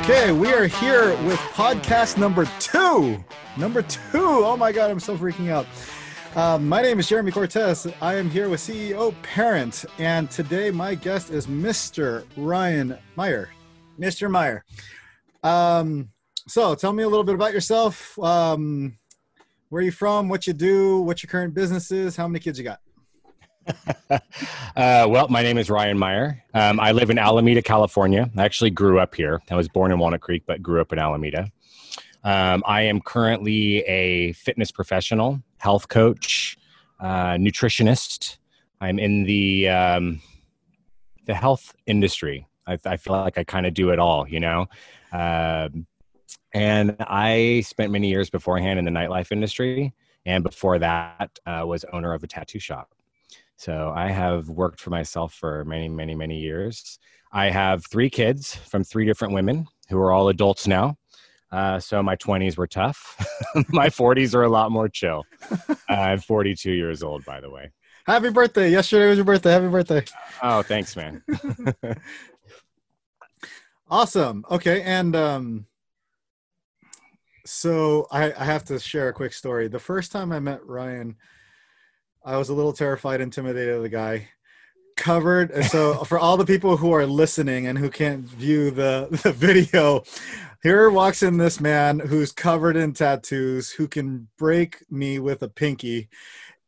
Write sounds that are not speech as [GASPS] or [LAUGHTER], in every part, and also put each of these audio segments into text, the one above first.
Okay, we are here with podcast number two. Number two. Oh my God, I'm so freaking out. Um, my name is Jeremy Cortez. I am here with CEO Parent, and today my guest is Mr. Ryan Meyer. Mr. Meyer. Um, so tell me a little bit about yourself. Um, where are you from? What you do? What your current business is? How many kids you got? [LAUGHS] uh, well, my name is Ryan Meyer. Um, I live in Alameda, California. I actually grew up here. I was born in Walnut Creek, but grew up in Alameda. Um, I am currently a fitness professional, health coach, uh, nutritionist. I'm in the um, the health industry. I, I feel like I kind of do it all, you know. Um, and I spent many years beforehand in the nightlife industry, and before that uh, was owner of a tattoo shop. So I have worked for myself for many, many, many years. I have three kids from three different women who are all adults now. Uh, so my 20s were tough. [LAUGHS] my 40s are a lot more chill. Uh, I'm 42 years old, by the way. Happy birthday. Yesterday was your birthday. Happy birthday. Oh, thanks, man. [LAUGHS] awesome. Okay. And um, so I, I have to share a quick story. The first time I met Ryan, I was a little terrified, intimidated of the guy. Covered. So [LAUGHS] for all the people who are listening and who can't view the, the video, here walks in this man who's covered in tattoos, who can break me with a pinky.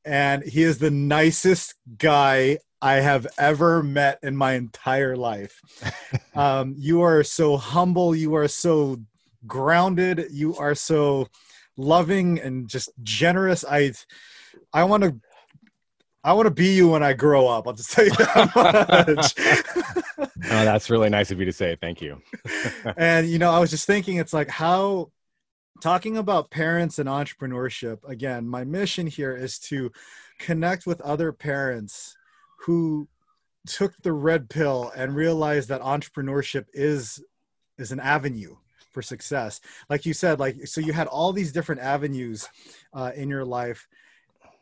And he is the nicest guy I have ever met in my entire life. [LAUGHS] Um, you are so humble. You are so grounded. You are so loving and just generous. I, I want to I want to be you when I grow up. I'll just tell you that [LAUGHS] much. that's really nice of you to say. Thank you. [LAUGHS] and you know, I was just thinking, it's like how talking about parents and entrepreneurship. Again, my mission here is to connect with other parents who took the red pill and realized that entrepreneurship is is an avenue for success. Like you said, like so you had all these different avenues uh, in your life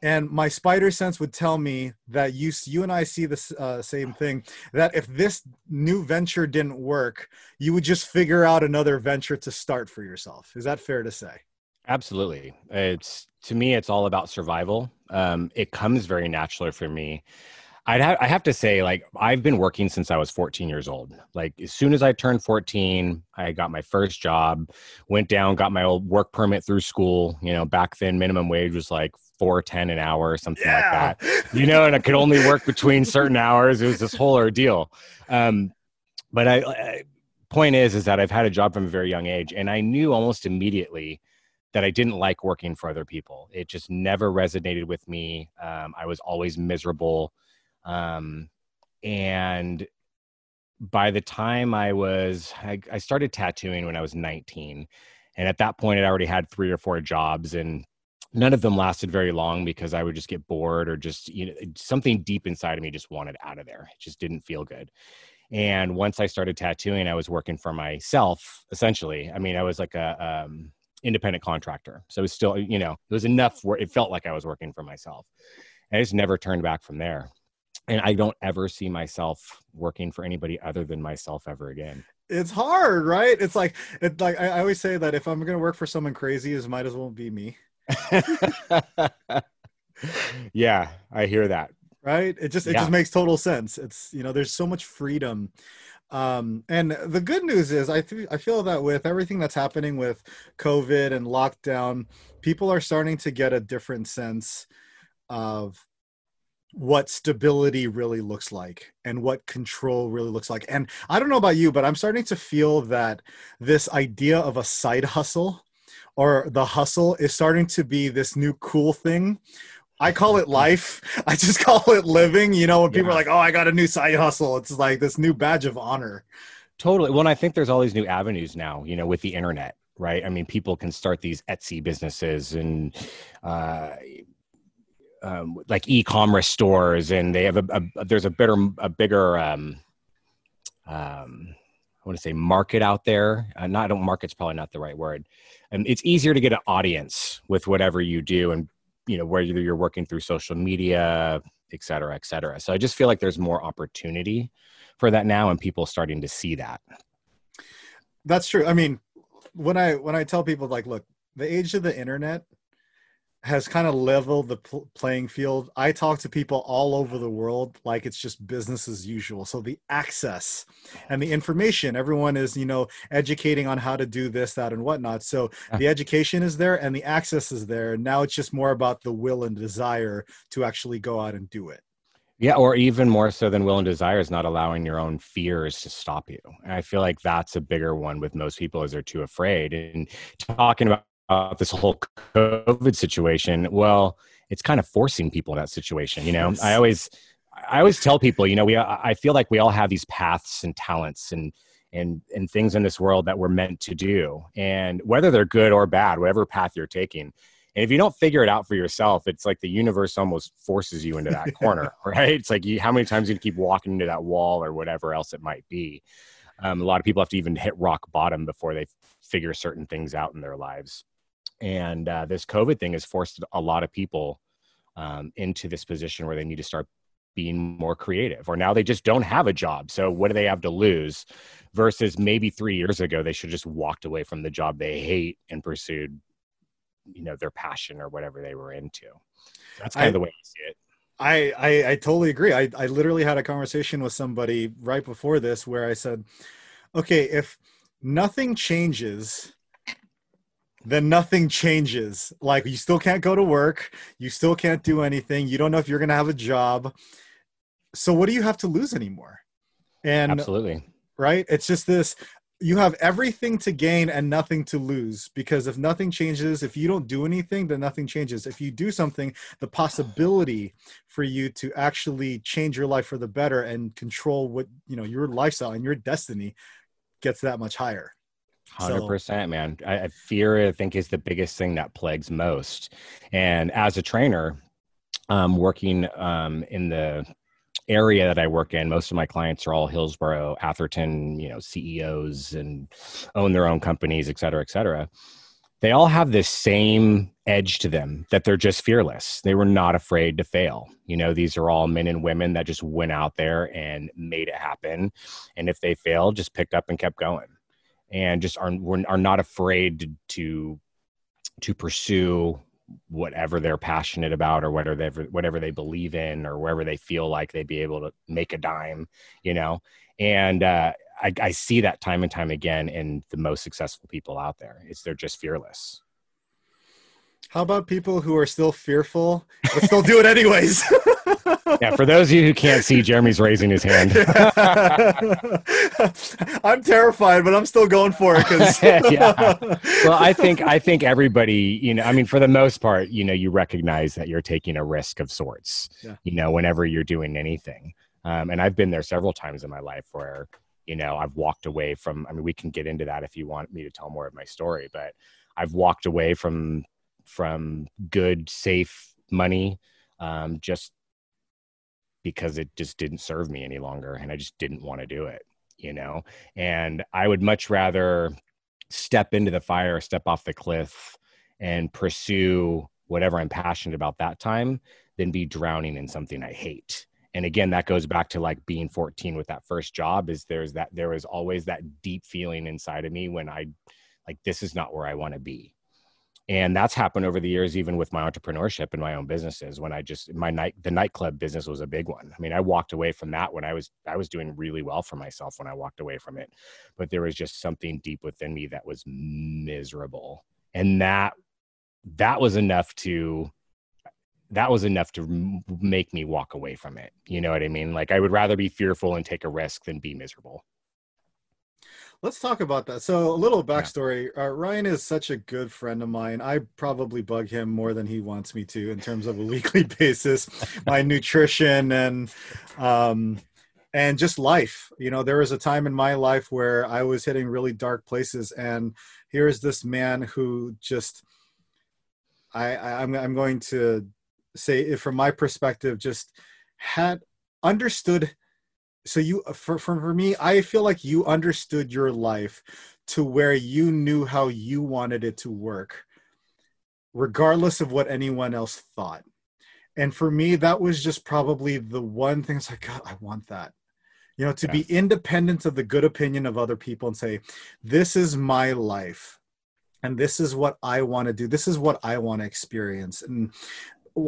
and my spider sense would tell me that you you and I see the uh, same thing that if this new venture didn't work you would just figure out another venture to start for yourself. Is that fair to say? Absolutely. It's to me it's all about survival. Um, it comes very naturally for me I'd ha- I have to say, like, I've been working since I was 14 years old. Like, as soon as I turned 14, I got my first job, went down, got my old work permit through school. You know, back then, minimum wage was like four ten an hour or something yeah. like that. You know, and I could only work between certain hours. It was this whole ordeal. Um, but I, I, point is, is that I've had a job from a very young age, and I knew almost immediately that I didn't like working for other people. It just never resonated with me. Um, I was always miserable, um, and by the time I was, I, I started tattooing when I was 19. And at that point, I already had three or four jobs and none of them lasted very long because I would just get bored or just you know something deep inside of me just wanted out of there. It just didn't feel good. And once I started tattooing, I was working for myself essentially. I mean, I was like a um, independent contractor, so it was still you know it was enough where it felt like I was working for myself. And I just never turned back from there. And I don't ever see myself working for anybody other than myself ever again it's hard, right? It's like it's like I, always say that if I'm gonna work for someone crazy, it might as well be me. [LAUGHS] yeah, I hear that. Right? It just it yeah. just makes total sense. It's you know, there's so much freedom. Um, and the good news is I th- I feel that with everything that's happening with COVID and lockdown, people are starting to get a different sense of what stability really looks like and what control really looks like. And I don't know about you, but I'm starting to feel that this idea of a side hustle or the hustle is starting to be this new cool thing. I call it life. [LAUGHS] I just call it living. You know, when people yeah. are like, "Oh, I got a new side hustle," it's like this new badge of honor. Totally. Well, I think there's all these new avenues now. You know, with the internet, right? I mean, people can start these Etsy businesses and uh, um, like e-commerce stores, and they have a, a there's a better a bigger um, um, I want to say market out there. Uh, not I don't market's probably not the right word. And it's easier to get an audience with whatever you do, and you know whether you're working through social media, et cetera, et cetera. So I just feel like there's more opportunity for that now, and people starting to see that. that's true. I mean, when I when I tell people like, look, the age of the internet has kind of leveled the pl- playing field. I talk to people all over the world like it's just business as usual. So the access and the information, everyone is, you know, educating on how to do this, that, and whatnot. So the education is there and the access is there. Now it's just more about the will and desire to actually go out and do it. Yeah, or even more so than will and desire is not allowing your own fears to stop you. And I feel like that's a bigger one with most people is they're too afraid. And talking about about this whole COVID situation, well, it's kind of forcing people in that situation. You know, yes. I always, I always tell people, you know, we, I feel like we all have these paths and talents and, and, and things in this world that we're meant to do. And whether they're good or bad, whatever path you're taking, and if you don't figure it out for yourself, it's like the universe almost forces you into that corner, [LAUGHS] right? It's like you, how many times you keep walking into that wall or whatever else it might be. Um, a lot of people have to even hit rock bottom before they figure certain things out in their lives and uh, this covid thing has forced a lot of people um, into this position where they need to start being more creative or now they just don't have a job. So what do they have to lose versus maybe three years ago they should just walked away from the job they hate and pursued you know their passion or whatever they were into. That's kind I, of the way i see it. I, I, I totally agree. I, I literally had a conversation with somebody right before this where I said, okay, if nothing changes then nothing changes. Like you still can't go to work, you still can't do anything, you don't know if you're going to have a job. So what do you have to lose anymore? And Absolutely. Right? It's just this you have everything to gain and nothing to lose because if nothing changes if you don't do anything then nothing changes if you do something the possibility for you to actually change your life for the better and control what you know your lifestyle and your destiny gets that much higher Hundred percent, man. I, fear, I think, is the biggest thing that plagues most. And as a trainer, um, working um, in the area that I work in, most of my clients are all Hillsborough, Atherton, you know, CEOs and own their own companies, et cetera, et cetera. They all have this same edge to them that they're just fearless. They were not afraid to fail. You know, these are all men and women that just went out there and made it happen. And if they failed, just picked up and kept going and just are are not afraid to to pursue whatever they're passionate about or whatever whatever they believe in or wherever they feel like they'd be able to make a dime you know? And uh, I, I see that time and time again in the most successful people out there. Is they're just fearless. How about people who are still fearful but still do it anyways [LAUGHS] yeah, for those of you who can't see, Jeremy's raising his hand. [LAUGHS] I'm terrified, but I'm still going for it. Cause... [LAUGHS] yeah. Well, I think I think [LAUGHS] everybody, you know, I mean, for the most part, you know, you recognize that you're taking a risk of sorts. Yeah. You know, whenever you're doing anything, um, and I've been there several times in my life where you know I've walked away from. I mean, we can get into that if you want me to tell more of my story, but I've walked away from from good, safe money um, just because it just didn't serve me any longer and I just didn't want to do it, you know? And I would much rather step into the fire, step off the cliff and pursue whatever I'm passionate about that time than be drowning in something I hate. And again, that goes back to like being 14 with that first job is there's that there was always that deep feeling inside of me when I like this is not where I want to be and that's happened over the years even with my entrepreneurship and my own businesses when i just my night the nightclub business was a big one. I mean i walked away from that when i was i was doing really well for myself when i walked away from it. But there was just something deep within me that was miserable. And that that was enough to that was enough to make me walk away from it. You know what i mean? Like i would rather be fearful and take a risk than be miserable Let's talk about that. So, a little backstory. Yeah. Uh, Ryan is such a good friend of mine. I probably bug him more than he wants me to in terms of a [LAUGHS] weekly basis. My nutrition and um, and just life. You know, there was a time in my life where I was hitting really dark places, and here's this man who just I, I I'm I'm going to say from my perspective just had understood so you uh, for, for for me i feel like you understood your life to where you knew how you wanted it to work regardless of what anyone else thought. And for me that was just probably the one thing it's like god i want that. You know to Yeah. be independent of the good opinion of other people and say this is my life and this is what i want to do. This is what i want to experience. And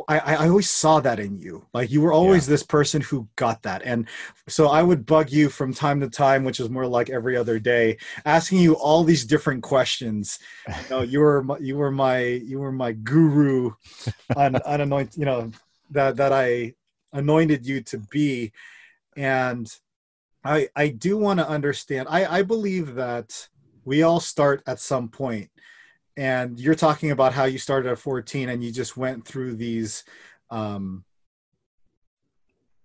I, I always saw that in you. Like you were always this person who got that. And so I would bug you from time to time, which is more like every other day, asking you all these different questions. You know, you were my, you were my you were my guru [LAUGHS] on unanointed, you know, that that I anointed you to be. And I I do want to understand. I I believe that we all start at some point and you're talking about how you started at 14 and you just went through these um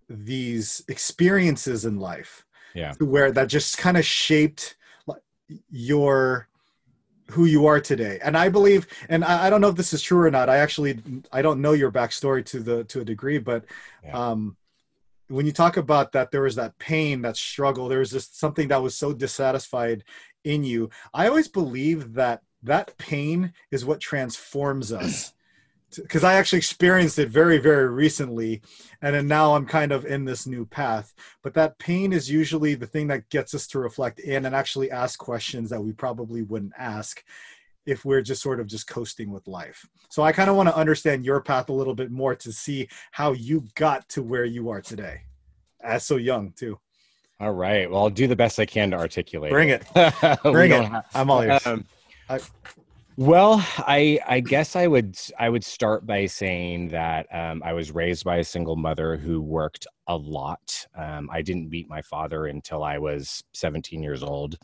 these experiences in life Yeah. where that just kind of shaped your who you are today and i believe and I, I don't know if this is true or not i actually i don't know your backstory to the to a degree but Yeah. um when you talk about that there was that pain that struggle there was just something that was so dissatisfied in you i always believe that that pain is what transforms us because i actually experienced it very very recently and then now i'm kind of in this new path but that pain is usually the thing that gets us to reflect in and actually ask questions that we probably wouldn't ask if we're just sort of just coasting with life so i kind of want to understand your path a little bit more to see how you got to where you are today as so young too All right. Well, I'll do the best I can to articulate. bring it. [LAUGHS] Bring it have- i'm all ears. Um, Well, I I guess I would I would start by saying that um, I was raised by a single mother who worked a lot. Um, I didn't meet my father until I was 17 years old,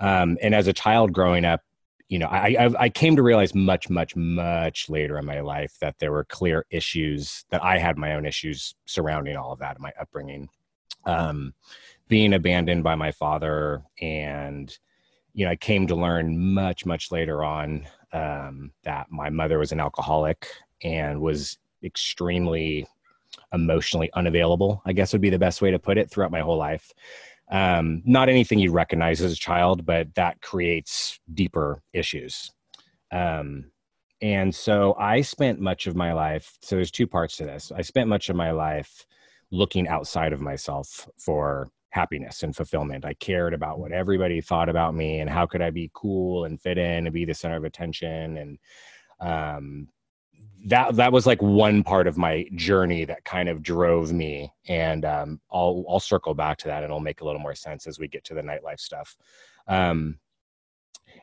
um, and as a child growing up, you know, I, I I came to realize much much much later in my life that there were clear issues that I had my own issues surrounding all of that in my upbringing, um, being abandoned by my father and you know, I came to learn much, much later on um, that my mother was an alcoholic and was extremely emotionally unavailable, I guess would be the best way to put it throughout my whole life. Um, not anything you recognize as a child, but that creates deeper issues. Um, and so I spent much of my life, so there's two parts to this. I spent much of my life looking outside of myself for happiness and fulfillment. I cared about what everybody thought about me and how could I be cool and fit in and be the center of attention. And um, that that was like one part of my journey that kind of drove me. And um, I'll I'll circle back to that and it'll make a little more sense as we get to the nightlife stuff. Um,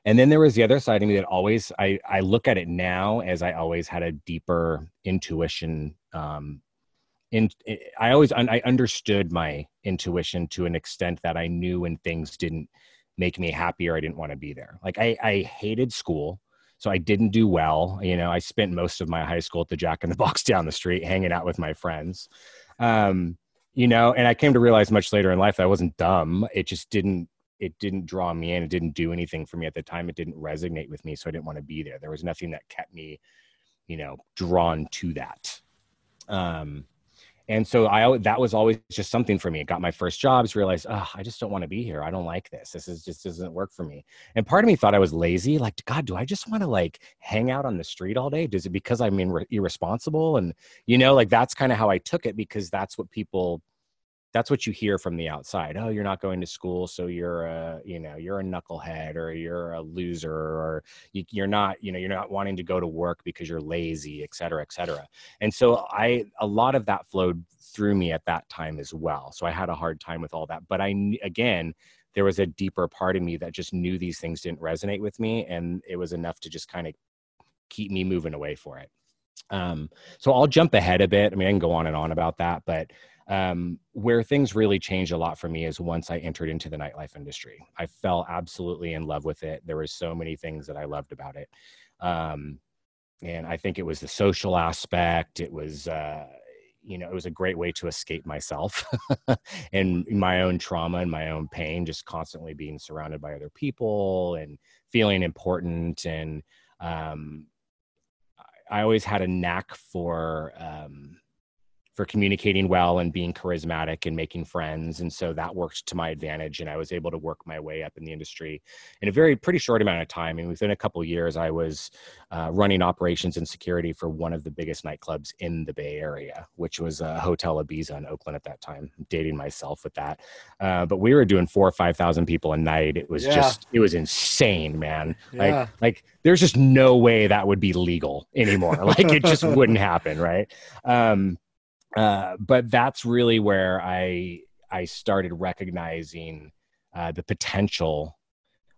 and then there was the other side of me that always I I look at it now as I always had a deeper intuition um, in i always i understood my intuition to an extent that i knew when things didn't make me happy or i didn't want to be there. Like i i hated school so i didn't do well you know i spent most of my high school at the jack in the box [LAUGHS] down the street hanging out with my friends. Um you know and i came to realize much later in life that i wasn't dumb it just didn't it didn't draw me in it didn't do anything for me at the time it didn't resonate with me so i didn't want to be there. There was nothing that kept me you know drawn to that. Um and so I that was always just something for me. I got my first jobs, realized, oh, I just don't want to be here. I don't like this. This is just doesn't work for me. And part of me thought I was lazy. Like, God, do I just want to like hang out on the street all day? Does it because I'm ir- irresponsible? And you know, like that's kind of how I took it because that's what people that's what you hear from the outside. Oh, you're not going to school, so you're a, you know, you're a knucklehead or you're a loser or you, you're not, you know, you're not wanting to go to work because you're lazy, et cetera, et cetera. And so I, a lot of that flowed through me at that time as well. So I had a hard time with all that. But I, again, there was a deeper part of me that just knew these things didn't resonate with me, and it was enough to just kind of keep me moving away for it. Um, so I'll jump ahead a bit. I mean, I can go on and on about that, but um, where things really changed a lot for me is once I entered into the nightlife industry. I fell absolutely in love with it. There were so many things that I loved about it. Um, and I think it was the social aspect. It was, uh, you know, it was a great way to escape myself [LAUGHS] and my own trauma and my own pain, just constantly being surrounded by other people and feeling important. And um, I always had a knack for, um, for communicating well and being charismatic and making friends. And so that worked to my advantage. And I was able to work my way up in the industry in a very pretty short amount of time. And within a couple years, I was uh, running operations and security for one of the biggest nightclubs in the Bay Area, which was uh, Hotel Ibiza in Oakland at that time. I'm dating myself with that. Uh, but we were doing four or 5,000 people a night. It was yeah. just, it was insane, man. Yeah. Like, like there's just no way that would be legal anymore. [LAUGHS] like it just wouldn't happen. Right. Um, uh, but that's really where I I started recognizing uh, the potential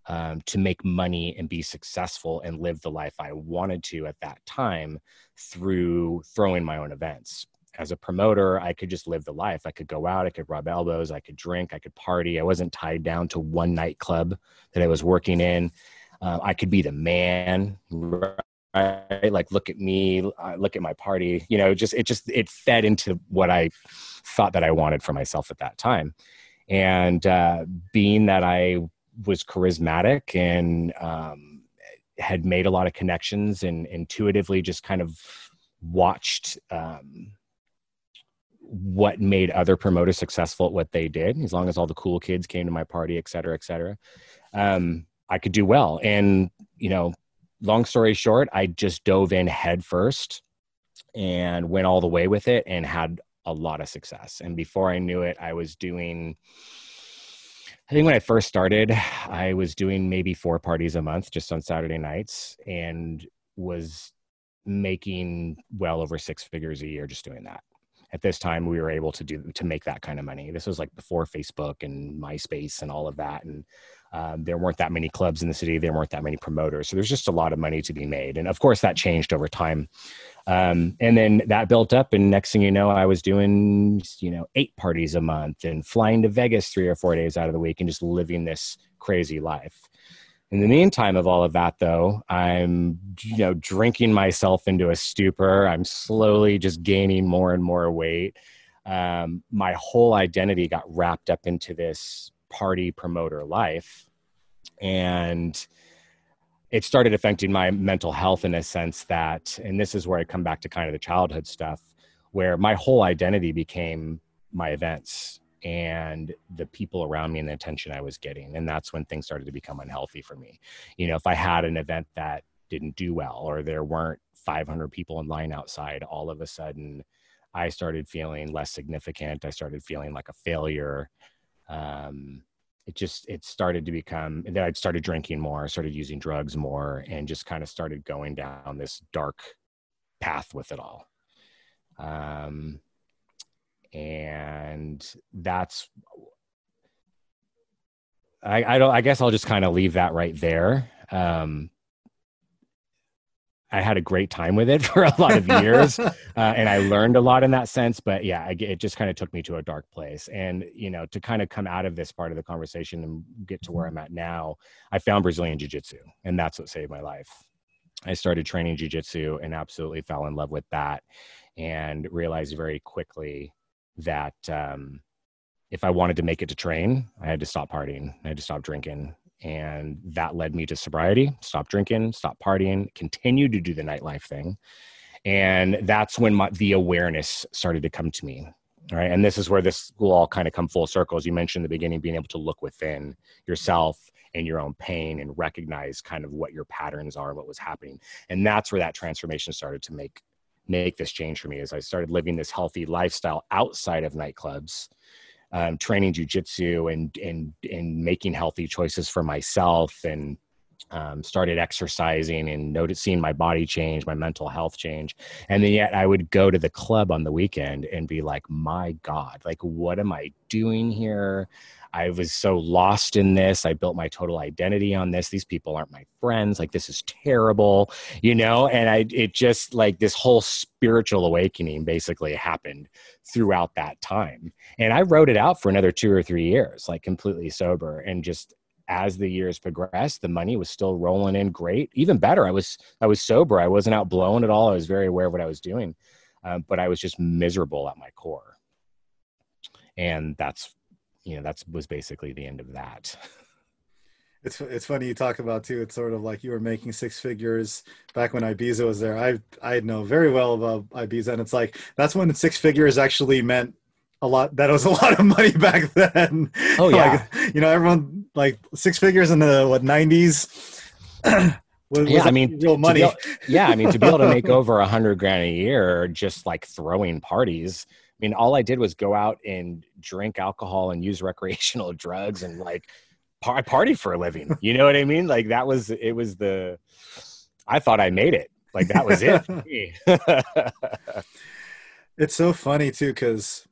um, to make money and be successful and live the life I wanted to at that time through throwing my own events. As a promoter, I could just live the life. I could go out, I could rub elbows, I could drink, I could party. I wasn't tied down to one nightclub that I was working in. Uh, I could be the man, right like look at me look at my party you know just it just it fed into what i thought that i wanted for myself at that time. And uh, being that i was charismatic and um, had made a lot of connections and intuitively just kind of watched um, what made other promoters successful at what they did as long as all the cool kids came to my party et cetera et cetera um, i could do well. And you know long story short, I just dove in head first and went all the way with it and had a lot of success. And before I knew it, I was doing, I think when I first started, I was doing maybe four parties a month just on Saturday nights and was making well over six figures a year just doing that. At this time, we were able to do to make that kind of money. This was like before Facebook and MySpace and all of that. And um, there weren't that many clubs in the city. There weren't that many promoters. So there's just a lot of money to be made. And of course, that changed over time. Um, and then that built up. And next thing you know, I was doing, you know, eight parties a month and flying to Vegas three or four days out of the week and just living this crazy life. In the meantime of all of that, though, I'm, you know, drinking myself into a stupor. I'm slowly just gaining more and more weight. Um, my whole identity got wrapped up into this party promoter life. And it started affecting my mental health in a sense that and this is where i come back to kind of the childhood stuff where my whole identity became my events and the people around me and the attention i was getting. And that's when things started to become unhealthy for me. You know if i had an event that didn't do well or there weren't 500 people in line outside all of a sudden i started feeling less significant. I started feeling like a failure um, it just it started to become and then i started drinking more i started using drugs more and just kind of started going down this dark path with it all. Um, and that's I, I don't i guess i'll just kind of leave that right there. Um, I had a great time with it [LAUGHS] for a lot of years, uh, and I learned a lot in that sense. But yeah, I, it just kind of took me to a dark place. And you know, to kind of come out of this part of the conversation and get to where I'm at now, I found Brazilian Jiu Jitsu, and that's what saved my life. I started training Jiu Jitsu and absolutely fell in love with that, and realized very quickly that um, if I wanted to make it to train, I had to stop partying, I had to stop drinking, and that led me to sobriety stop drinking stop partying continue to do the nightlife thing. And that's when my, the awareness started to come to me right? And this is where this will all kind of come full circle. As you mentioned in the beginning being able to look within yourself and your own pain and recognize kind of what your patterns are and what was happening. And that's where that transformation started to make make this change for me as i started living this healthy lifestyle outside of nightclubs um, training jujitsu and and and making healthy choices for myself and um, started exercising and noticing my body change, my mental health change. And then yet I would go to the club on the weekend and be like, my God, like, what am I doing here? I was so lost in this. I built my total identity on this. These people aren't my friends. Like this is terrible, you know? And I it just like this whole spiritual awakening basically happened throughout that time. And I rode it out for another 2 or 3 years, like completely sober and just as the years progressed the money was still rolling in great even better. I was i was sober. I wasn't out blowing at all. I was very aware of what i was doing uh, but i was just miserable at my core. And that's you know that's was basically the end of that. [LAUGHS] It's it's funny you talk about too. It's sort of like you were making six figures back when Ibiza was there. I I know very well about Ibiza, and it's like that's when six figures actually meant a lot. That was a [LAUGHS] lot of money back then. Oh [LAUGHS] yeah, like, you know everyone like six figures in the what nineties. [CLEARS THROAT] yeah, I mean, real money. Able, yeah, I mean, to be able to make [LAUGHS] over a hundred grand a year, just like throwing parties. I mean, all I did was go out and drink alcohol and use recreational drugs and like I party for a living. You know what I mean? Like that was it was the I thought I made it. Like that was it. it's so funny too cuz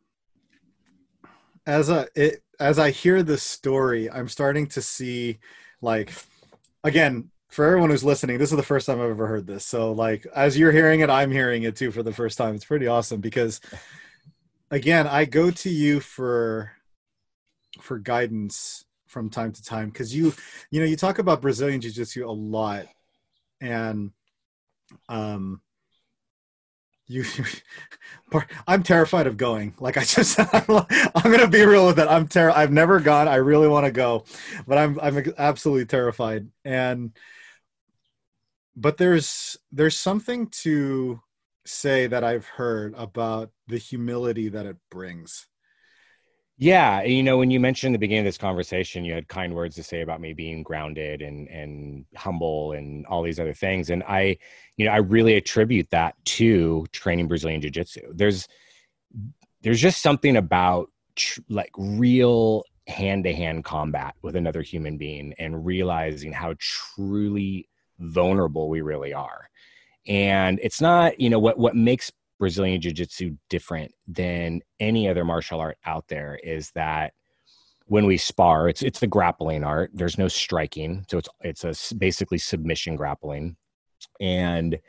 as a it as I hear this story, I'm starting to see like again, for everyone who's listening, this is the first time I've ever heard this. So like as you're hearing it, I'm hearing it too for the first time. It's pretty awesome because again, I go to you for for guidance from time to time because you you know you talk about brazilian jiu-jitsu a lot and um you [LAUGHS] i'm terrified of going. Like i just [LAUGHS] i'm gonna be real with it. I'm ter- i've never gone. I really want to go but i'm i'm absolutely terrified. And but there's there's something to say that i've heard about the humility that it brings yeah, you know, when you mentioned the beginning of this conversation, you had kind words to say about me being grounded and and humble and all these other things, and I, you know, I really attribute that to training Brazilian Jiu Jitsu. There's there's just something about tr- like real hand to hand combat with another human being and realizing how truly vulnerable we really are. And it's not, you know, what what makes Brazilian Jiu Jitsu different than any other martial art out there is that when we spar, it's it's the grappling art. There's no striking, so it's it's a basically submission grappling, and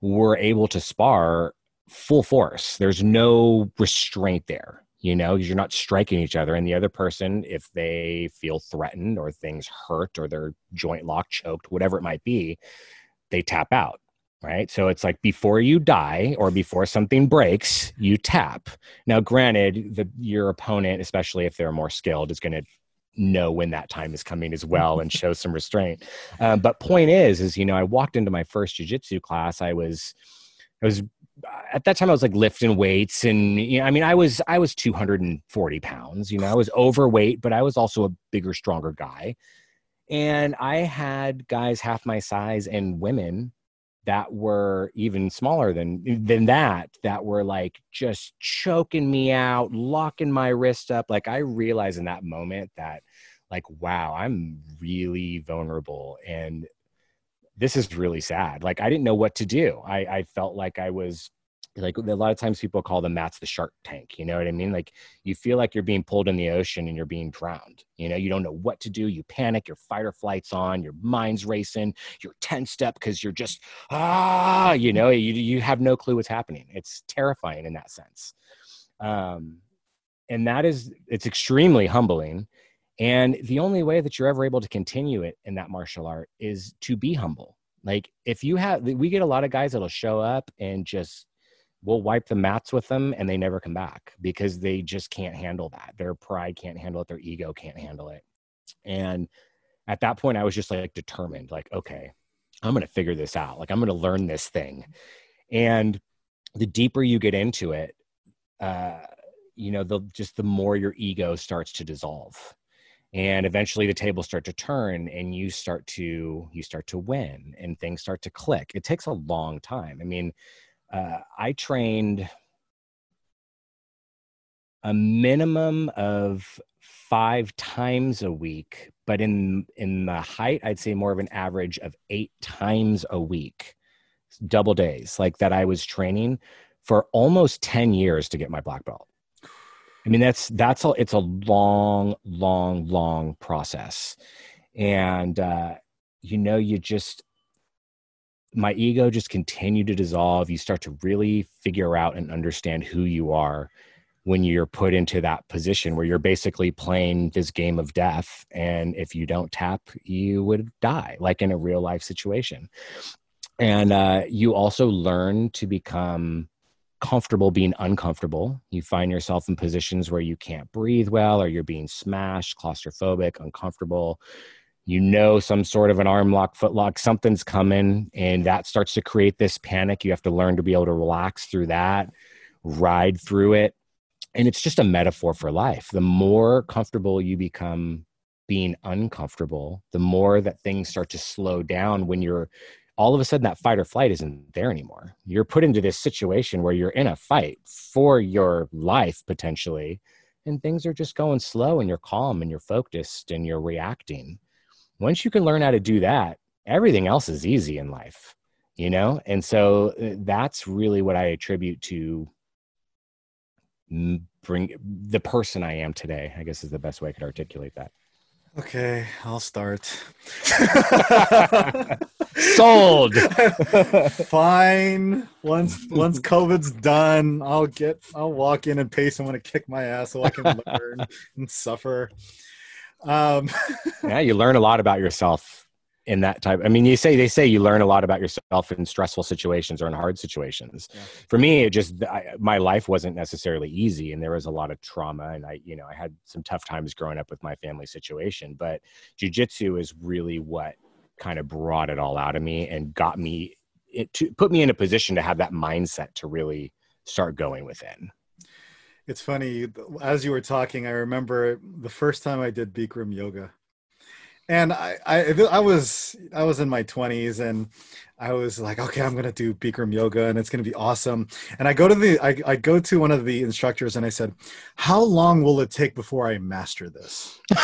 we're able to spar full force. There's no restraint there, you know, because you're not striking each other. And the other person, if they feel threatened or things hurt or their joint lock choked, whatever it might be, they tap out right? So it's like before you die or before something breaks, you tap. Now, granted, the your opponent, especially if they're more skilled, is going to know when that time is coming as well and [LAUGHS] show some restraint. Um, but point is, is you know, I walked into my first jujitsu class. I was, I was at that time I was like lifting weights and you know, I mean I was I was 240 pounds you know I was overweight but I was also a bigger stronger guy and I had guys half my size and women that were even smaller than than that that were like just choking me out locking my wrist up. Like i realized in that moment that like wow i'm really vulnerable and this is really sad. Like i didn't know what to do. I i felt like i was like a lot of times people call the mats the shark tank you know what i mean? Like you feel like you're being pulled in the ocean and you're being drowned you know? You don't know what to do you panic your fight or flight's on your mind's racing you're tensed up because you're just ah you know? You, you have no clue what's happening. It's terrifying in that sense. Um and that is it's extremely humbling. And the only way that you're ever able to continue it in that martial art is to be humble. Like if you have we get a lot of guys that'll show up and just we'll wipe the mats with them and they never come back because they just can't handle that. Their pride can't handle it, their ego can't handle it. And at that point I was just like determined like okay, I'm going to figure this out. Like I'm going to learn this thing. And the deeper you get into it, uh you know, the just the more your ego starts to dissolve and eventually the tables start to turn and you start to you start to win and things start to click it takes a long time i mean uh, I trained a minimum of five times a week, but in in the height, I'd say more of an average of eight times a week, double days, like that. I was training for almost ten years to get my black belt. I mean, that's that's a it's a long, long, long process, and uh, you know, you just my ego just continued to dissolve. You start to really figure out and understand who you are when you're put into that position where you're basically playing this game of death. And if you don't tap, you would die, like in a real life situation. And uh, you also learn to become comfortable being uncomfortable. You find yourself in positions where you can't breathe well, or you're being smashed, claustrophobic, uncomfortable you know some sort of an arm lock foot lock something's coming and that starts to create this panic. You have to learn to be able to relax through that ride through it. And it's just a metaphor for life. The more comfortable you become being uncomfortable the more that things start to slow down when you're all of a sudden that fight or flight isn't there anymore. You're put into this situation where you're in a fight for your life potentially and things are just going slow and you're calm and you're focused and you're reacting once you can learn how to do that everything else is easy in life you know? And so uh, that's really what i attribute to bring the person i am today i guess is the best way i could articulate that. Okay i'll start. [LAUGHS] Sold. [LAUGHS] Fine. Once once covid's done i'll get i'll walk in and pay someone to kick my ass so i can learn [LAUGHS] and suffer um, [LAUGHS] yeah, you learn a lot about yourself in that type. I mean, you say they say you learn a lot about yourself in stressful situations or in hard situations. Yeah. For me, it just I, my life wasn't necessarily easy, and there was a lot of trauma, and I, you know, I had some tough times growing up with my family situation. But jujitsu is really what kind of brought it all out of me and got me it to put me in a position to have that mindset to really start going within. It's funny as you were talking. I remember the first time I did Bikram yoga, and I, I, I was, I was in my twenties, and I was like, okay, I'm gonna do Bikram yoga, and it's gonna be awesome. And I go to the, I, I go to one of the instructors, and I said, how long will it take before I master this? [LAUGHS]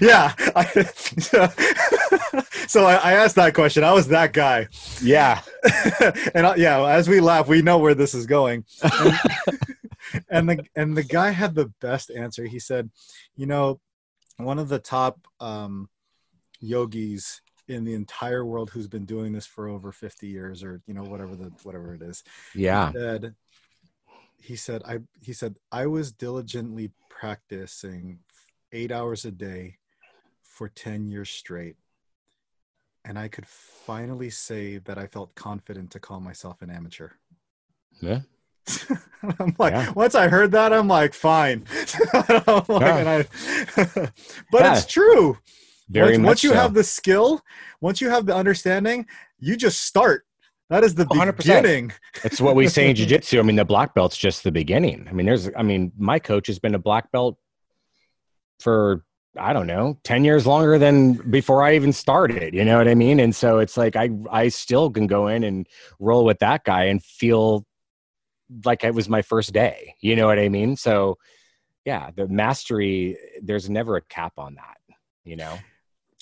yeah. I, [LAUGHS] so I, I, asked that question. I was that guy. Yeah. [LAUGHS] and I, yeah, as we laugh, we know where this is going. And, and the and the guy had the best answer. He said, "You know, one of the top um, yogis in the entire world who's been doing this for over 50 years, or you know, whatever the whatever it is." Yeah. He said, he said, "I he said I was diligently practicing eight hours a day for 10 years straight." And I could finally say that I felt confident to call myself an amateur. Yeah. [LAUGHS] I'm like, yeah. once I heard that, I'm like, fine. [LAUGHS] like, yeah. I, [LAUGHS] but yeah. it's true. Very once, once you so. have the skill, once you have the understanding, you just start. That is the 100%. beginning. it's what we say in jiu-jitsu. I mean, the black belt's just the beginning. I mean, there's, I mean, my coach has been a black belt for I don't know, 10 years longer than before I even started. You know what I mean? And so it's like I I still can go in and roll with that guy and feel like it was my first day. You know what I mean? So yeah, the mastery, there's never a cap on that, you know?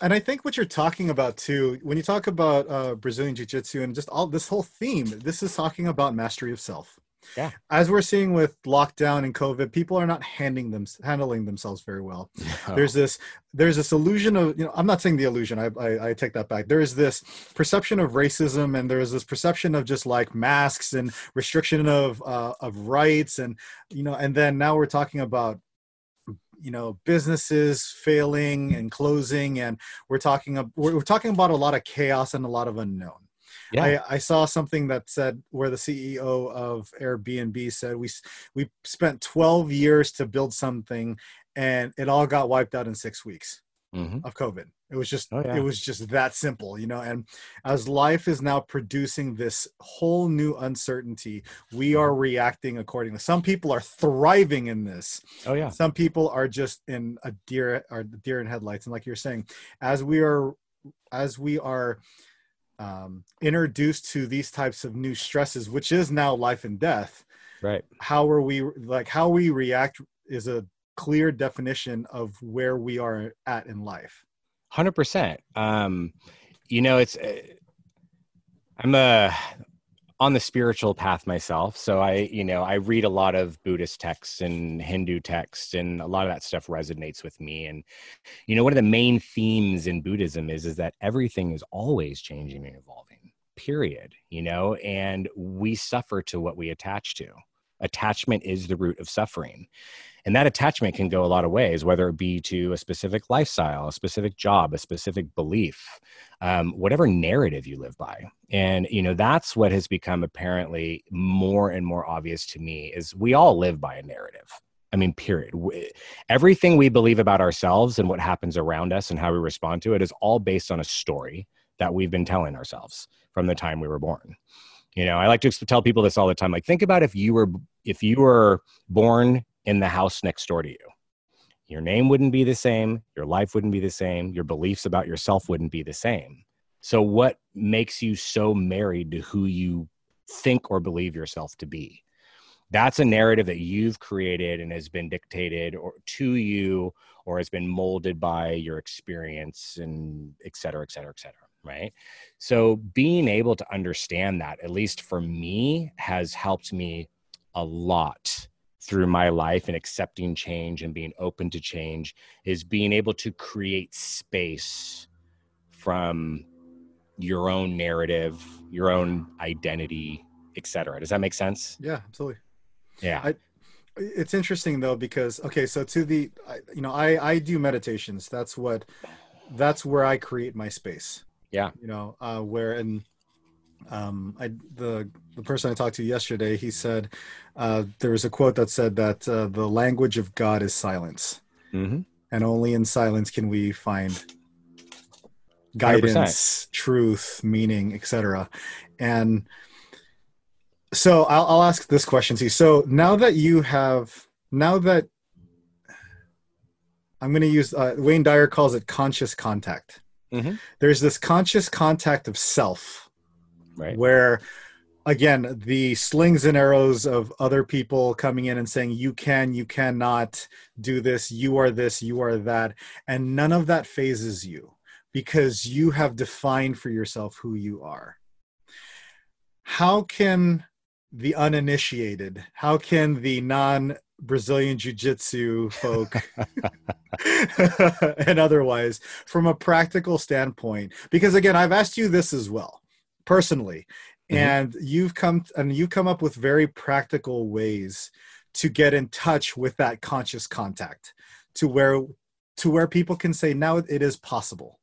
And I think what you're talking about too, when you talk about uh, Brazilian Jiu Jitsu and just all this whole theme, this is talking about mastery of self. Yeah. As we're seeing with lockdown and COVID, people are not handling them handling themselves very well. No. There's this there's this illusion of you know I'm not saying the illusion I, I, I take that back. There is this perception of racism and there is this perception of just like masks and restriction of uh, of rights and you know and then now we're talking about you know businesses failing and closing and we're talking we're, we're talking about a lot of chaos and a lot of unknown yeah. I, I saw something that said where the CEO of Airbnb said we we spent 12 years to build something and it all got wiped out in six weeks mm-hmm. of COVID. It was just oh, yeah. it was just that simple, you know. And as life is now producing this whole new uncertainty, we mm-hmm. are reacting accordingly. Some people are thriving in this. Oh yeah. Some people are just in a deer or deer in headlights. And like you're saying, as we are as we are um, introduced to these types of new stresses, which is now life and death, right? How are we like how we react is a clear definition of where we are at in life. Hundred um, percent. You know, it's uh, I'm a on the spiritual path myself. So i you know i read a lot of buddhist texts and hindu texts and a lot of that stuff resonates with me. And you know one of the main themes in buddhism is is that everything is always changing and evolving period you know? And we suffer to what we attach to. Attachment is the root of suffering and that attachment can go a lot of ways, whether it be to a specific lifestyle, a specific job, a specific belief, um, whatever narrative you live by. And, you know, that's what has become apparently more and more obvious to me is we all live by a narrative. I mean, period. Everything we believe about ourselves and what happens around us and how we respond to it is all based on a story that we've been telling ourselves from the time we were born. You know, I like to tell people this all the time. Like, think about if you were if you were born in the house next door to you. Your name wouldn't be the same. Your life wouldn't be the same. Your beliefs about yourself wouldn't be the same. So, what makes you so married to who you think or believe yourself to be? That's a narrative that you've created and has been dictated or to you or has been molded by your experience and et cetera, et cetera, et cetera. Right. So being able to understand that, at least for me, has helped me a lot through my life and accepting change and being open to change is being able to create space from your own narrative, your own identity, etc. Does that make sense? Yeah, absolutely. Yeah. I, it's interesting though because okay, so to the you know I I do meditations. That's what that's where I create my space. Yeah. You know, uh, where and um, I the the person I talked to yesterday, he said uh, there was a quote that said that uh, the language of God is silence, mm-hmm. and only in silence can we find guidance, 100%. truth, meaning, etc. And so I'll, I'll ask this question to you. So now that you have, now that I'm going to use uh, Wayne Dyer calls it conscious contact. Mm-hmm. There's this conscious contact of self, right? Where again the slings and arrows of other people coming in and saying you can you cannot do this you are this you are that and none of that fazes you because you have defined for yourself who you are. How can the uninitiated, how can the non Brazilian Jiu Jitsu folk [LAUGHS] [LAUGHS] and otherwise, from a practical standpoint, because again, I've asked you this as well, personally, mm-hmm. and you've come and you come up with very practical ways to get in touch with that conscious contact to where to where people can say now it is possible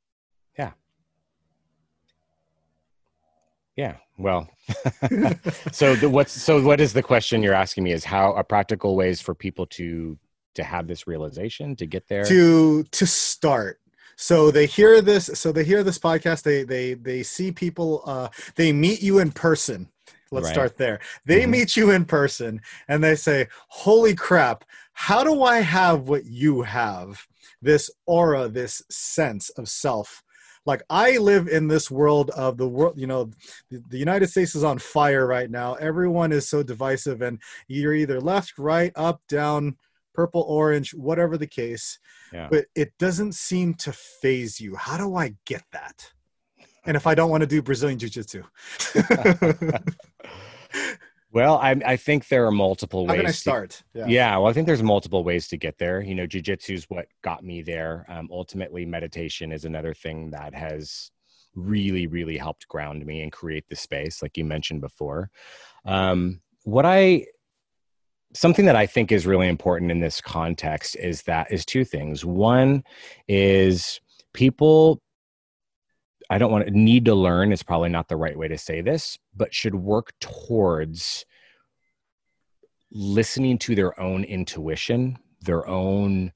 Yeah. Yeah. Well, [LAUGHS] [LAUGHS] so the, what's so what is the question you're asking me is how are practical ways for people to to have this realization to get there to to start so they hear this so they hear this podcast they they they see people uh they meet you in person. Let's right. start there. They mm-hmm. meet you in person and they say holy crap how do i have what you have? This aura this sense of self. Like i live in this world of the world you know the, the, united states is on fire right now. Everyone is so divisive and you're either left right up down purple orange whatever the case yeah. but it doesn't seem to faze you how do i get that and if i don't want to do brazilian jiu-jitsu [LAUGHS] Well, I, I think there are multiple ways. How can I start? To, yeah. yeah. well, I think there's multiple ways to get there. You know, jujitsu is what got me there. Um, ultimately, meditation is another thing that has really, really helped ground me and create the space, like you mentioned before. Um, what I something that I think is really important in this context is that is two things. One is people I don't want to need to learn is probably not the right way to say this, but should work towards listening to their own intuition, their own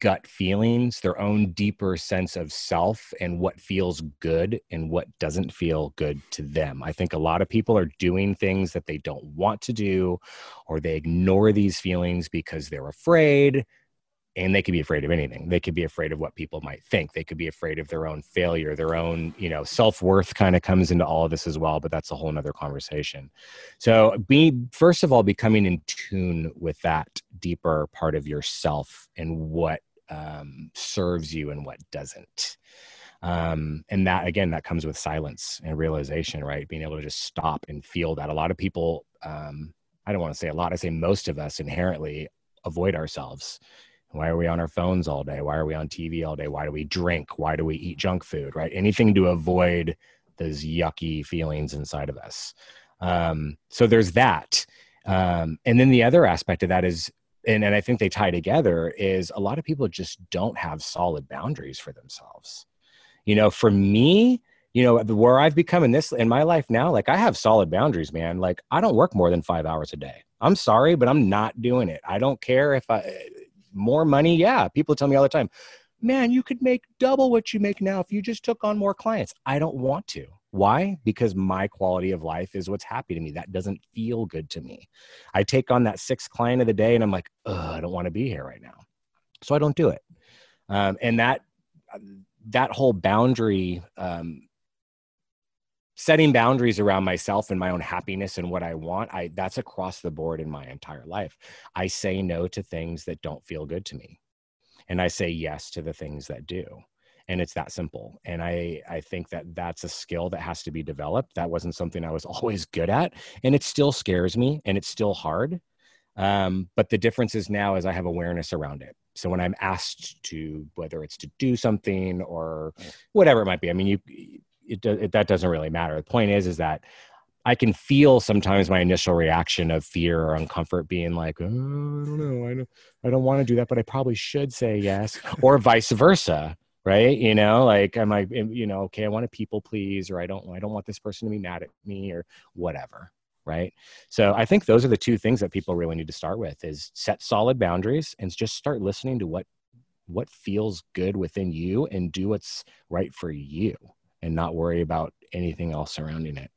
gut feelings, their own deeper sense of self and what feels good and what doesn't feel good to them. I think a lot of people are doing things that they don't want to do or they ignore these feelings because they're afraid, and they could be afraid of anything. They could be afraid of what people might think. They could be afraid of their own failure their own you know self-worth kind of comes into all of this as well but that's a whole nother conversation. So be first of all becoming in tune with that deeper part of yourself and what um, serves you and what doesn't. Um, and that again that comes with silence and realization right? Being able to just stop and feel that. A lot of people um, i don't want to say a lot i say most of us inherently avoid ourselves why are we on our phones all day? Why are we on TV all day? Why do we drink? Why do we eat junk food? Right? Anything to avoid those yucky feelings inside of us. Um, so there's that. Um, and then the other aspect of that is, and, and I think they tie together, is a lot of people just don't have solid boundaries for themselves. You know, for me, you know, where I've become in this in my life now, like I have solid boundaries, man. Like I don't work more than five hours a day. I'm sorry, but I'm not doing it. I don't care if I more money. Yeah, people tell me all the time, man, you could make double what you make now if you just took on more clients. I don't want to. Why? Because my quality of life is what's happy to me. That doesn't feel good to me. I take on that sixth client of the day and I'm like, I don't want to be here right now. So I don't do it. Um, and that, that whole boundary, um, setting boundaries around myself and my own happiness and what I want, I that's across the board in my entire life. I say no to things that don't feel good to me. And I say yes to the things that do. And it's that simple. And I I think that that's a skill that has to be developed. That wasn't something I was [LAUGHS] always good at, and it still scares me and it's still hard. Um, but the difference is now is I have awareness around it. So when I'm asked to, whether it's to do something or whatever it might be, I mean, you it, it, that doesn't really matter. The point is, is that I can feel sometimes my initial reaction of fear or uncomfort being like, oh, I don't know, I don't, I don't want to do that, but I probably should say yes, or vice versa, right? You know, like I'm like, you know, okay, I want to people please, or I don't, I don't want this person to be mad at me, or whatever, right? So I think those are the two things that people really need to start with: is set solid boundaries and just start listening to what what feels good within you and do what's right for you and not worry about anything else surrounding it.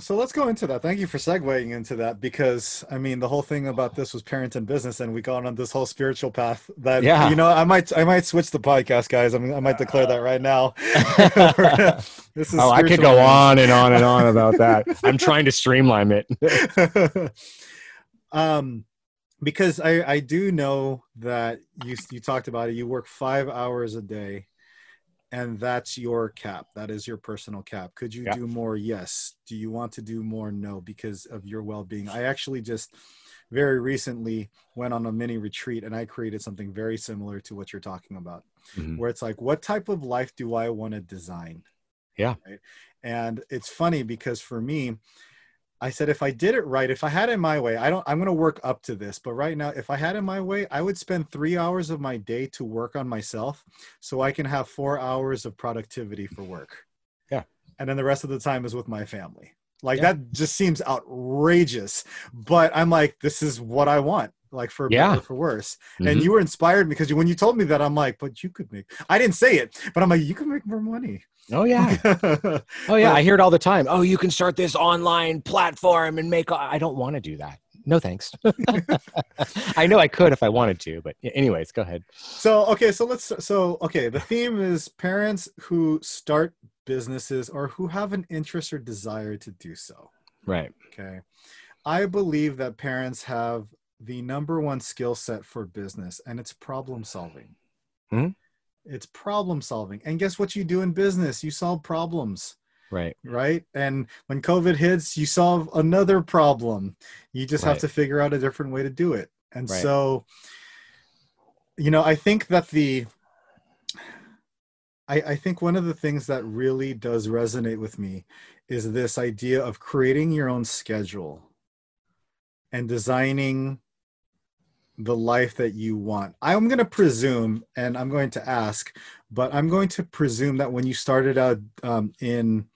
So let's go into that. Thank you for segueing into that because I mean the whole thing about this was parents and business, and we got on this whole spiritual path. That yeah. you know, I might I might switch the podcast, guys. I mean, I might declare that right now. [LAUGHS] this is oh, I could go on and on and on about that. [LAUGHS] I'm trying to streamline it. [LAUGHS] um, because I I do know that you you talked about it. You work five hours a day and that's your cap. That is your personal cap. Could you do more? Yes. Do you want to do more? No because of your well-being. I actually just very recently went on a mini retreat and i created something very similar to what you're talking about mm-hmm. where it's like what type of life do i want to design? Yeah. Right? and it's funny because for me I said if I did it right, if I had it my way, I don't I'm going to work up to this, but right now if I had it my way, I would spend 3 hours of my day to work on myself so I can have 4 hours of productivity for work. Yeah. And then the rest of the time is with my family. Like yeah. that just seems outrageous, but I'm like this is what I want like for yeah. better for worse. Mm-hmm. And you were inspired because you, when you told me that, I'm like, but you could make. I didn't say it, but I'm like, you could make more money. Oh yeah, [LAUGHS] oh yeah. I hear it all the time. Oh, you can start this online platform and make. I don't want to do that. No thanks. [LAUGHS] I know I could if I wanted to, but anyways, go ahead. So okay, so let's. So okay, the theme is parents who start businesses or who have an interest or desire to do so. Right. Okay. I believe that parents have the number one skill set for business, and it's problem solving. hmm It's problem solving. And guess what you do in business? You solve problems. Right. Right. And when COVID hits, you solve another problem. You just right. have to figure out a different way to do it. And right. so, you know, I think that the, I, I think one of the things that really does resonate with me is this idea of creating your own schedule and designing the life that you want. I'm going to presume, and I'm going to ask, but I'm going to presume that when you started out um, in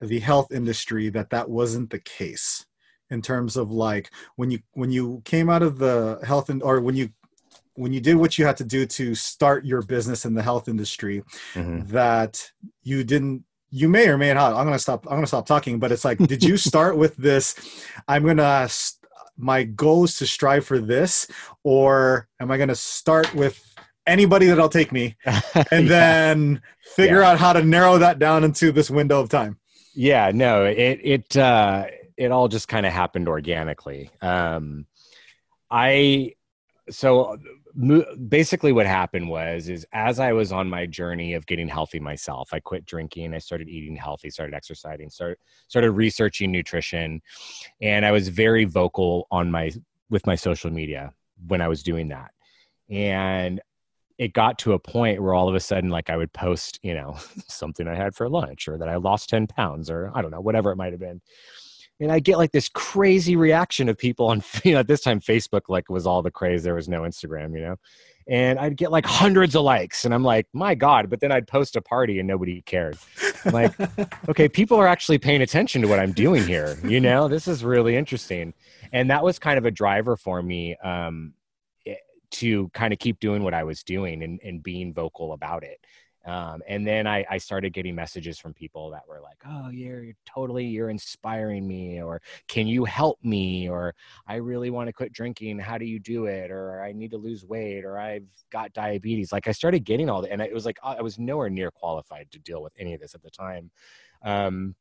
the health industry, that that wasn't the case in terms of like when you when you came out of the health and or when you when you did what you had to do to start your business in the health industry mm-hmm. that you didn't you may or may not i'm gonna stop i'm gonna stop talking but it's like did you [LAUGHS] start with this i'm gonna my goal is to strive for this or am i going to start with anybody that'll take me [LAUGHS] and yeah. then figure yeah. out how to narrow that down into this window of time yeah no it it uh it all just kind of happened organically um i so basically what happened was is as i was on my journey of getting healthy myself i quit drinking i started eating healthy started exercising started started researching nutrition and i was very vocal on my with my social media when i was doing that. And it got to a point where all of a sudden like i would post you know [LAUGHS] something i had for lunch or that i lost 10 pounds or i don't know whatever it might have been and I get like this crazy reaction of people on [LAUGHS] you know at this time Facebook like was all the craze. There was no Instagram you know? And I'd get like hundreds of likes. And I'm like my god. But then I'd post a party and nobody cared. I'm like [LAUGHS] okay people are actually paying attention to what I'm doing here you know? This is really interesting. And that was kind of a driver for me um, eh, to kind of keep doing what I was doing and, and being vocal about it um, and then I, I, started getting messages from people that were like, "Oh, you're, totally you're inspiring me," or "Can you help me?" or "I really want to quit drinking. How do you do it?" or "I need to lose weight," or "I've got diabetes." Like I started getting all that, and it was like I was nowhere near qualified to deal with any of this at the time. Um,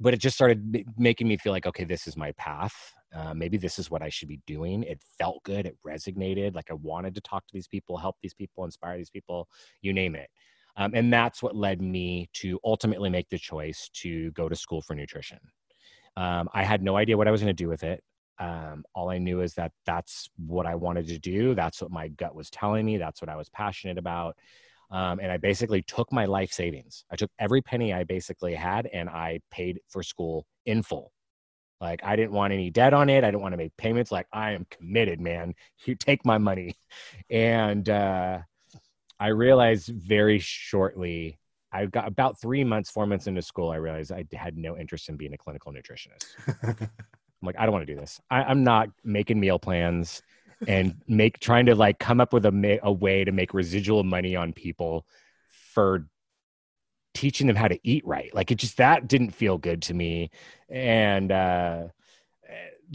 but it just started making me feel like, okay, this is my path. Uh, maybe this is what I should be doing. It felt good. It resonated. Like I wanted to talk to these people, help these people, inspire these people, you name it. Um, and that's what led me to ultimately make the choice to go to school for nutrition. Um, I had no idea what I was going to do with it. Um, all I knew is that that's what I wanted to do. That's what my gut was telling me. That's what I was passionate about. Um, and I basically took my life savings. I took every penny I basically had and I paid for school in full. Like I didn't want any debt on it. I didn't want to make payments. Like I am committed, man. [LAUGHS] You take my money. And uh, I realized very shortly, I got about three months, four months into school, I realized I had no interest in being a clinical nutritionist. [LAUGHS] I'm like, I don't want to do this. I, am not making meal plans and make trying to like come up with a, a way to make residual money on people for teaching them how to eat right. Like it just that didn't feel good to me. And uh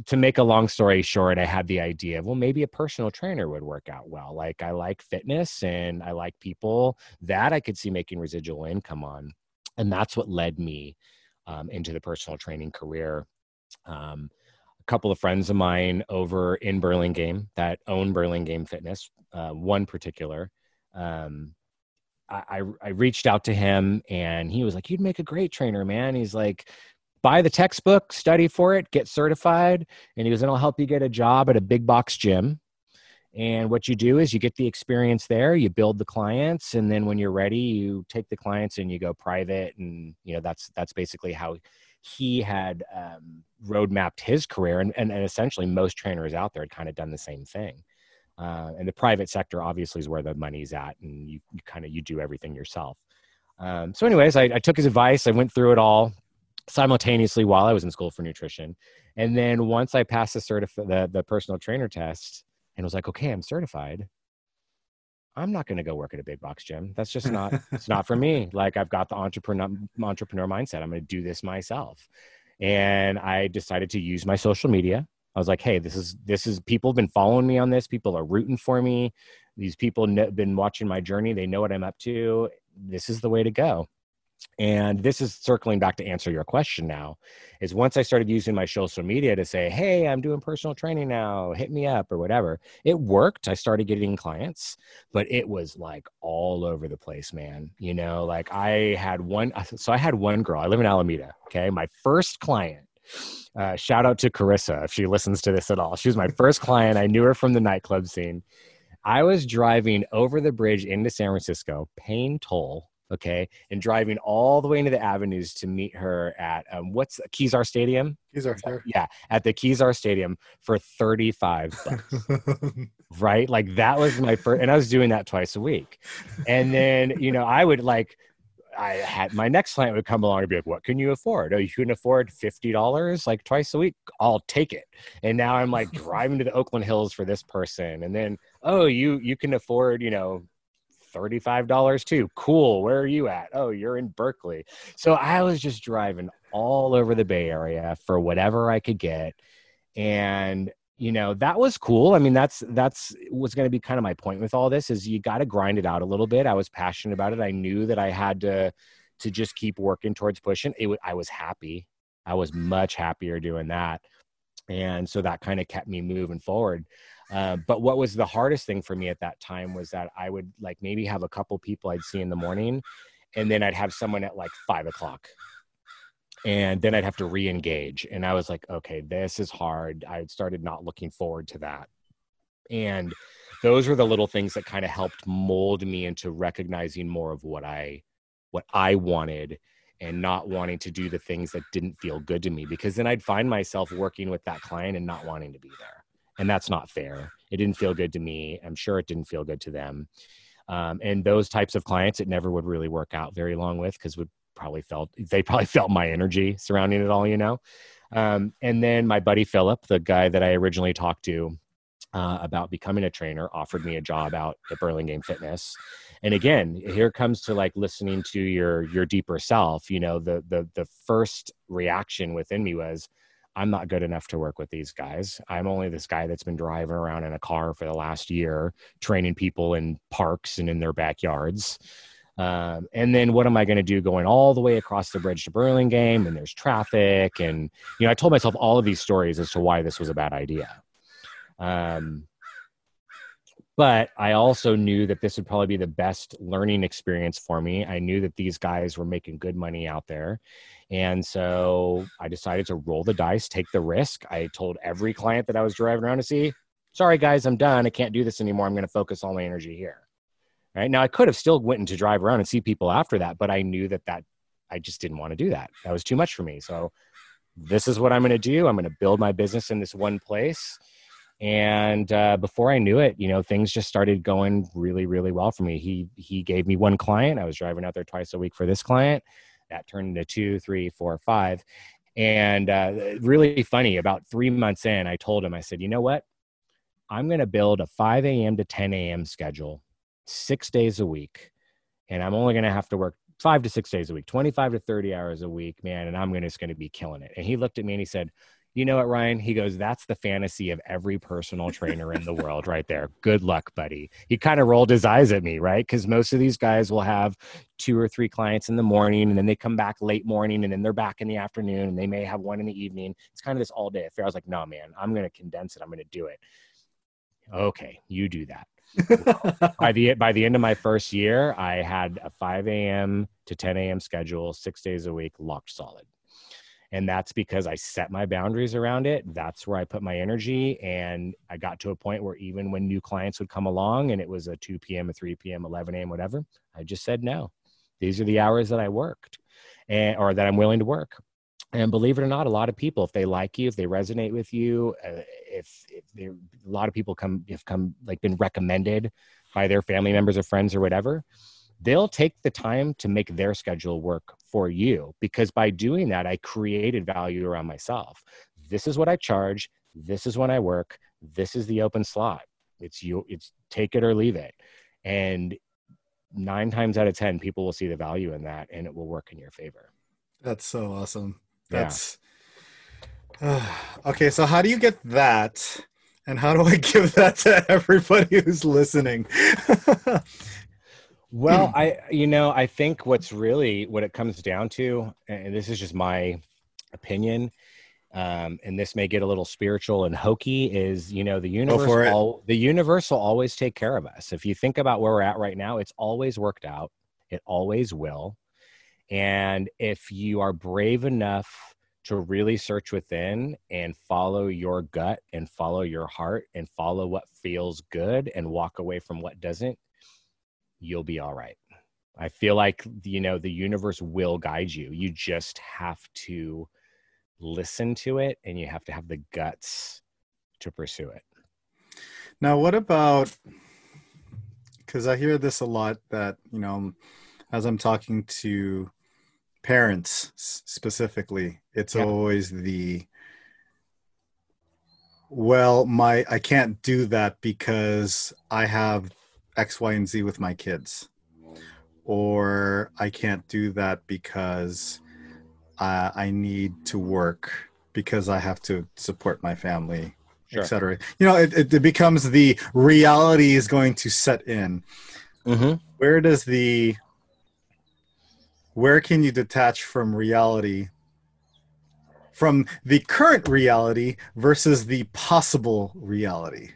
to make a long story short, I had the idea of, well, maybe a personal trainer would work out well. Like I like fitness and I like people that I could see making residual income on. And that's what led me um, into the personal training career. Um, a couple of friends of mine over in Burlingame that own Burlingame Fitness, uh, one particular, um, I, I reached out to him and he was like, You'd make a great trainer, man. He's like, buy the textbook, study for it, get certified. And he goes, and I'll help you get a job at a big box gym. And what you do is you get the experience there, you build the clients, and then when you're ready, you take the clients and you go private. And you know that's that's basically how he had um, roadmapped his career, and, and, and essentially most trainers out there had kind of done the same thing. Uh, and the private sector obviously is where the money's at, and you, you kind of you do everything yourself. Um, so, anyways, I, I took his advice. I went through it all, simultaneously while I was in school for nutrition. And then once I passed the certif- the, the personal trainer test and was like, okay, I'm certified. I'm not going to go work at a big box gym. That's just not, it's not for me. [LAUGHS] Like I've got the entrepreneur, entrepreneur mindset. I'm going to do this myself. And I decided to use my social media. I was like, hey, this is, this is, people have been following me on this. People are rooting for me. These people have been watching my journey. They know what I'm up to. This is the way to go and this is circling back to answer your question now is once i started using my social media to say hey i'm doing personal training now hit me up or whatever it worked. I started getting clients but it was like all over the place man. You know like i had one so i had one girl i live in alameda okay? My first client uh, shout out to carissa if she listens to this at all. She was my first client. I knew her from the nightclub scene. I was driving over the bridge into san francisco paying toll okay, and driving all the way into the avenues to meet her at um, what's Kezar Stadium? Sure. Yeah, at the Kezar Stadium for 35 bucks. [LAUGHS] right? Like that was my first, and I was doing that twice a week. And then, you know, I would like, I had my next client would come along and be like, "What can you afford? Oh, you can afford fifty dollars like twice a week. I'll take it." And now I'm like driving to the Oakland Hills for this person, and then oh, you you can afford you know $35 too. Cool. Where are you at? Oh, you're in Berkeley. So I was just driving all over the Bay Area for whatever I could get. And you know that was cool i mean that's that's was going to be kind of my point with all this is you got to grind it out a little bit i was passionate about it i knew that i had to to just keep working towards pushing it i was happy i was much happier doing that and so that kind of kept me moving forward uh, but what was the hardest thing for me at that time was that I would like maybe have a couple people I'd see in the morning, and then I'd have someone at like five o'clock, and then I'd have to re-engage. And I was like, okay, this is hard. I started not looking forward to that, and those were the little things that kind of helped mold me into recognizing more of what I what I wanted and not wanting to do the things that didn't feel good to me because then I'd find myself working with that client and not wanting to be there. And that's not fair. It didn't feel good to me. I'm sure it didn't feel good to them. Um, and those types of clients, it never would really work out very long with because would probably felt they probably felt my energy surrounding it all, you know. Um, and then my buddy Philip, the guy that I originally talked to uh, about becoming a trainer, offered me a job out at Burlingame Fitness. And again, here comes to like listening to your your deeper self. You know, the the the first reaction within me was, I'm not good enough to work with these guys. I'm only this guy that's been driving around in a car for the last year, training people in parks and in their backyards. Um, and then what am I going to do going all the way across the bridge to Burlingame and there's traffic? And, you know, I told myself all of these stories as to why this was a bad idea. Um, but I also knew that this would probably be the best learning experience for me. I knew that these guys were making good money out there. And so I decided to roll the dice, take the risk. I told every client that I was driving around to see, sorry guys, I'm done. I can't do this anymore. I'm going to focus all my energy here. Right now, I could have still went to drive around and see people after that, but I knew that that I just didn't want to do that. That was too much for me. So this is what I'm going to do. I'm going to build my business in this one place. And uh, before I knew it, you know, things just started going really, really well for me. He he gave me one client. I was driving out there twice a week for this client that turned into two, three, four, five. And uh, really funny, about three months in, I told him, I said, you know what? I'm going to build a 5 a.m. to 10 a.m. schedule six days a week. And I'm only going to have to work five to six days a week, 25 to 30 hours a week, man. And I'm gonna, just going to be killing it. And he looked at me and he said, you know what, Ryan? He goes, that's the fantasy of every personal trainer in the [LAUGHS] world right there. Good luck, buddy. He kind of rolled his eyes at me, right? Because most of these guys will have two or three clients in the morning and then they come back late morning and then they're back in the afternoon and they may have one in the evening. It's kind of this all day affair. I was like, no, man, I'm going to condense it. I'm going to do it. Okay, you do that. by [LAUGHS] the by the end of my first year, I had a 5 a.m. to 10 a.m. schedule, six days a week, locked solid and that's because i set my boundaries around it that's where i put my energy and i got to a point where even when new clients would come along and it was a 2 p.m a 3 p.m 11 a.m whatever i just said no. These are the hours that i worked and or that i'm willing to work. And believe it or not a lot of people if they like you if they resonate with you uh, if, if a lot of people come have come like been recommended by their family members or friends or whatever they'll take the time to make their schedule work for you because by doing that i created value around myself. This is what i charge this is when i work this is the open slot. It's you it's take it or leave it. And nine times out of ten people will see the value in that and it will work in your favor. That's so awesome. That's yeah. [SIGHS] uh, okay so how do you get that? And how do i [LAUGHS] give that to everybody who's listening [LAUGHS] Well, I, you know, I think what's really what it comes down to, and this is just my opinion, um, and this may get a little spiritual and hokey, is you know the universe, all, the universe will always take care of us. If you think about where we're at right now, it's always worked out. It always will, and if you are brave enough to really search within and follow your gut and follow your heart and follow what feels good and walk away from what doesn't you'll be all right. I feel like you know the universe will guide you. You just have to listen to it and you have to have the guts to pursue it. Now, what about cuz I hear this a lot that, you know, as I'm talking to parents specifically, it's yeah. always the well, my I can't do that because I have X, Y, and Z with my kids, or I can't do that because uh, I need to work because I have to support my family, sure. etc. You know, it, it, becomes the reality is going to set in. Mm-hmm. Where does the where can you detach from reality from the current reality versus the possible reality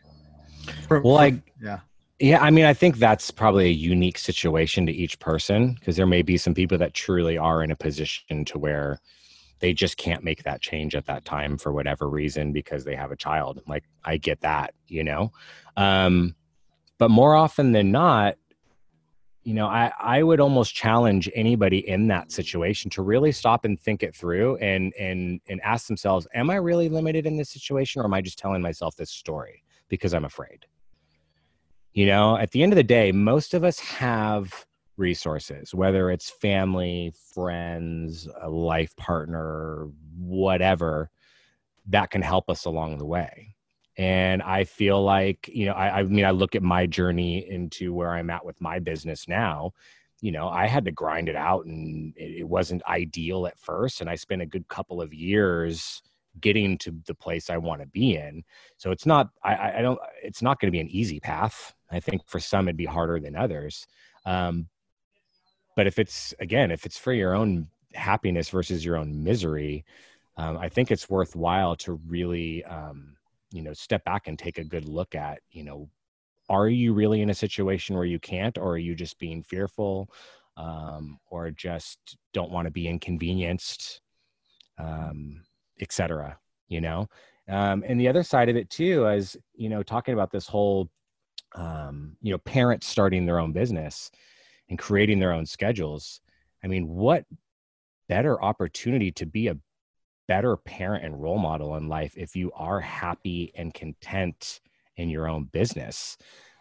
from, well from, i yeah yeah, I mean, I think that's probably a unique situation to each person because there may be some people that truly are in a position to where they just can't make that change at that time for whatever reason because they have a child. Like, I get that, you know? Um, but more often than not, you know, I, I would almost challenge anybody in that situation to really stop and think it through and and and ask themselves, am I really limited in this situation or am I just telling myself this story because I'm afraid? You know, at the end of the day, most of us have resources, whether it's family, friends, a life partner, whatever, that can help us along the way. And i feel like you know I, I, mean i look at my journey into where i'm at with my business now. You know i had to grind it out and it, it wasn't ideal at first. And i spent a good couple of years getting to the place i want to be in. So it's not i i don't it's not going to be an easy path i think for some it'd be harder than others. Um but if it's again if it's for your own happiness versus your own misery um, i think it's worthwhile to really um you know step back and take a good look at you know are you really in a situation where you can't or are you just being fearful um, or just don't want to be inconvenienced um, etc you know? Um, and the other side of it too is you know talking about this whole um, you know parents starting their own business and creating their own schedules i mean what better opportunity to be a better parent and role model in life if you are happy and content in your own business?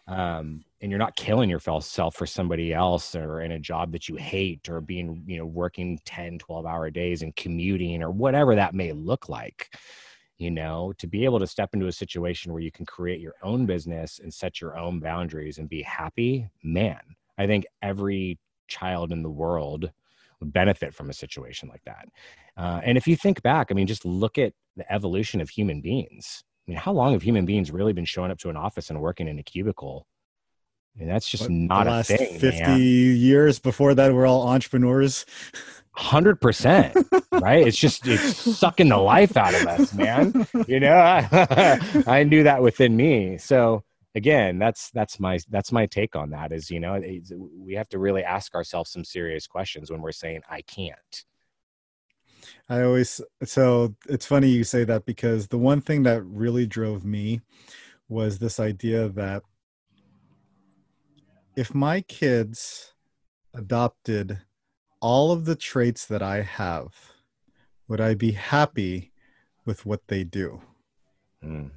Um, and you're not killing yourself for somebody else or in a job that you hate or being you know working 10 12 hour days and commuting or whatever that may look like you know to be able to step into a situation where you can create your own business and set your own boundaries and be happy man i think every child in the world would benefit from a situation like that. Uh, and if you think back, I mean, just look at the evolution of human beings. I mean, how long have human beings really been showing up to an office and working in a cubicle? I mean, that's just what, not a thing. Fifty man. years before that, we're all entrepreneurs. [LAUGHS] Hundred percent, right? It's just it's sucking the life out of us, man. You know, [LAUGHS] I knew that within me. So again that's that's my that's my take on that is you know we have to really ask ourselves some serious questions when we're saying i can't i always so it's funny you say that because the one thing that really drove me was this idea that if my kids adopted all of the traits that i have would i be happy with what they do mm.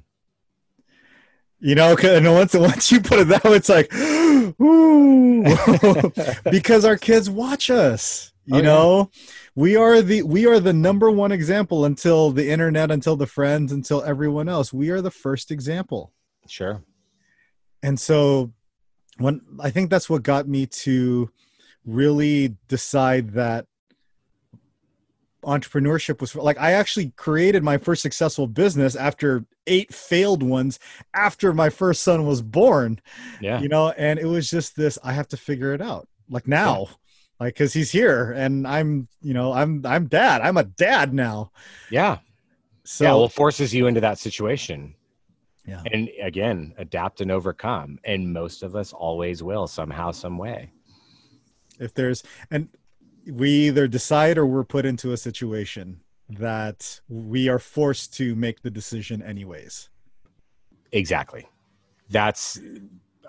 You know, and once once you put it that way, it's like, [GASPS] ooh, [LAUGHS] because our kids watch us. You oh, know, yeah. we are the we are the number one example until the internet, until the friends, until everyone else. We are the first example. Sure. And so, when I think that's what got me to really decide that entrepreneurship was like I actually created my first successful business after eight failed ones after my first son was born. Yeah. You know, and it was just this I have to figure it out. Like now. Yeah. Like cuz he's here and I'm, you know, I'm I'm dad. I'm a dad now. Yeah. So yeah, well forces you into that situation. Yeah. And again, adapt and overcome. And most of us always will somehow, some way. If there's and we either decide or we're put into a situation that we are forced to make the decision anyways. Exactly. That's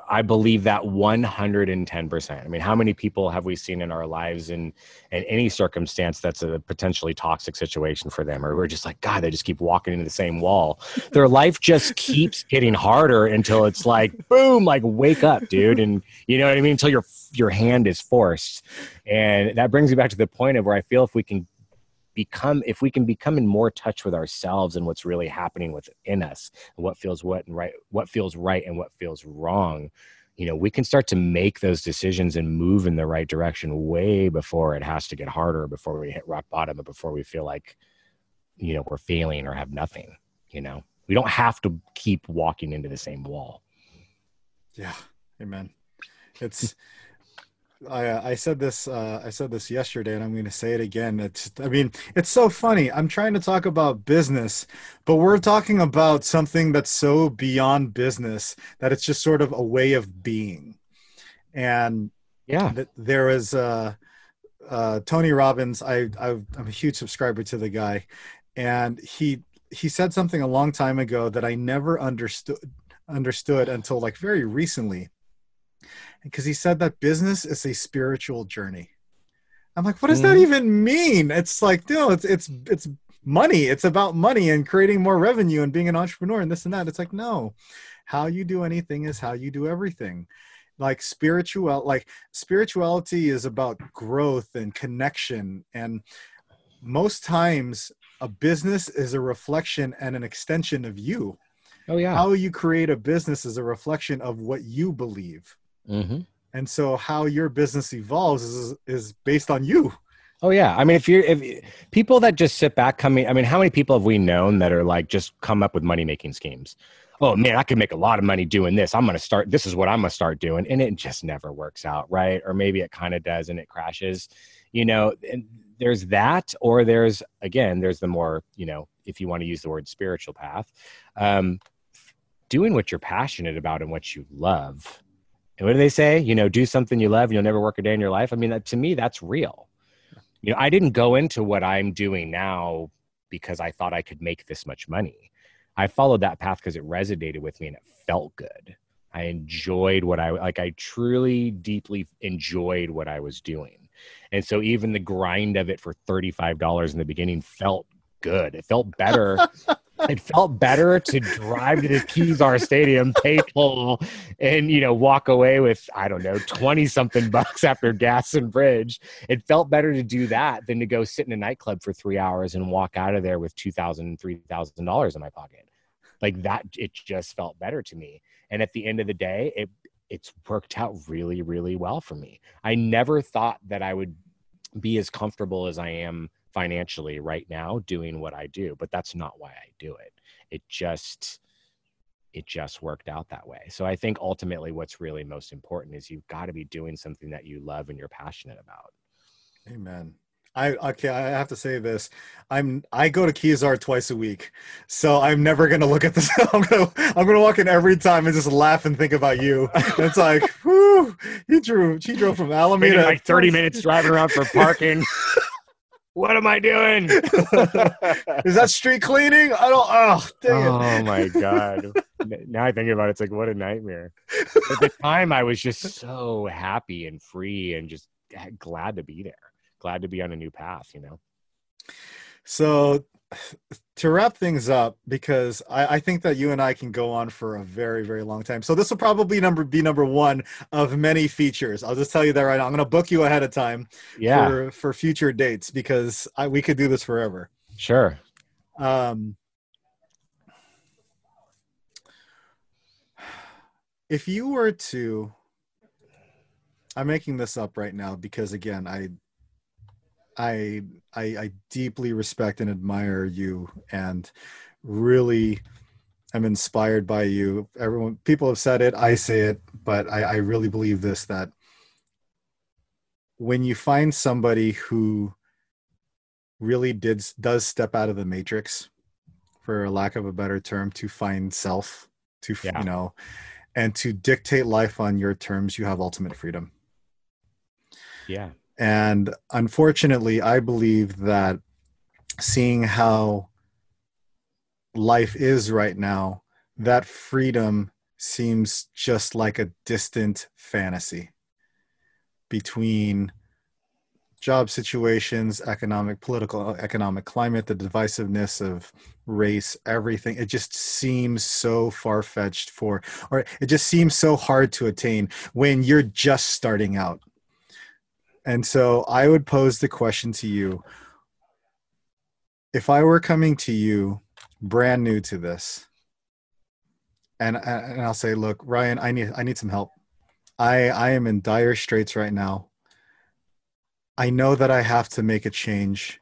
I believe that 110%. I mean, how many people have we seen in our lives in in any circumstance that's a potentially toxic situation for them or we're just like god, they just keep walking into the same wall. Their life just [LAUGHS] keeps getting harder until it's like boom, like wake up, dude, and you know what I mean until your your hand is forced. And that brings me back to the point of where I feel if we can become if we can become in more touch with ourselves and what's really happening within us and what feels what and right what feels right and what feels wrong you know we can start to make those decisions and move in the right direction way before it has to get harder before we hit rock bottom and before we feel like you know we're failing or have nothing you know? We don't have to keep walking into the same wall. Yeah. Amen. It's I, uh, I said this uh, I said this yesterday, and I'm going to say it again. It's I mean it's so funny. I'm trying to talk about business, but we're talking about something that's so beyond business that it's just sort of a way of being. And yeah, th- there is uh, uh, Tony Robbins. I, I I'm a huge subscriber to the guy, and he he said something a long time ago that I never understood understood until like very recently because he said that business is a spiritual journey. I'm like, what does that Mhm. even mean? It's like, no, it's it's it's money. It's about money and creating more revenue and being an entrepreneur and this and that. It's like, no, how you do anything is how you do everything. Like spiritual, like spirituality is about growth and connection. And most times, a business is a reflection and an extension of you. Oh yeah. How you create a business is a reflection of what you believe. Hmm And so, how your business evolves is is based on you. Oh yeah. I mean, if you're if people that just sit back coming, I mean, how many people have we known that are like just come up with money making schemes? Oh man, I could make a lot of money doing this. I'm gonna start. This is what I'm gonna start doing, and it just never works out, right? Or maybe it kind of does, and it crashes. You know, and there's that, or there's again, there's the more you know, if you want to use the word spiritual path, um, doing what you're passionate about and what you love. And what do they say? You know, do something you love, and you'll never work a day in your life. I mean, that, to me, that's real. You know i didn't go into what i'm doing now because i thought i could make this much money. I followed that path because it resonated with me and it felt good. I enjoyed what i like i truly deeply enjoyed what i was doing. And so even the grind of it for $35 in the beginning felt good. It felt better [LAUGHS] it felt better to drive to the Kezar Stadium, pay toll, and you know walk away with I don't know twenty something bucks after gas and bridge. It felt better to do that than to go sit in a nightclub for three hours and walk out of there with two thousand, three thousand dollars in my pocket. Like that, it just felt better to me. And at the end of the day, it it's worked out really, really well for me. I never thought that I would be as comfortable as I am financially right now doing what I do, but that's not why I do it. It just it just worked out that way. So I think ultimately what's really most important is you've got to be doing something that you love and you're passionate about. Amen. I okay. I have to say this. I'm I go to Kezar twice a week, so I'm never gonna look at this. [LAUGHS] I'm gonna I'm gonna walk in every time and just laugh and think about you. It's like, [LAUGHS] whoo, he drew. She drove from Alameda. Like 30 minutes driving around for parking. [LAUGHS] what am I doing? [LAUGHS] Is that street cleaning? I don't. Oh, dang it. oh my god [LAUGHS] now i think about it it's like what a nightmare at the time i was just so happy and free and just glad to be there glad to be on a new path you know So, to wrap things up, because I, I think that you and I can go on for a very, very long time. So this will probably number be number one of many features. I'll just tell you that right now. I'm going to book you ahead of time yeah for for future dates because I, we could do this forever. sure Um, if you were to, I'm making this up right now because again, I, I, I, I deeply respect and admire you, and really am inspired by you. Everyone, people have said it, I say it, but I, I really believe this that when you find somebody who really did does step out of the matrix for lack of a better term to find self to Yeah. you know and to dictate life on your terms you have ultimate freedom yeah and unfortunately i believe that seeing how life is right now that freedom seems just like a distant fantasy between job situations, economic, political, economic climate, the divisiveness of race, everything. It just seems so far fetched for, or it just seems so hard to attain when you're just starting out. And so I would pose the question to you if I were coming to you brand new to this, and, and I'll say, look, Ryan, I need, I need some help. I, I am in dire straits right now. I know that I have to make a change.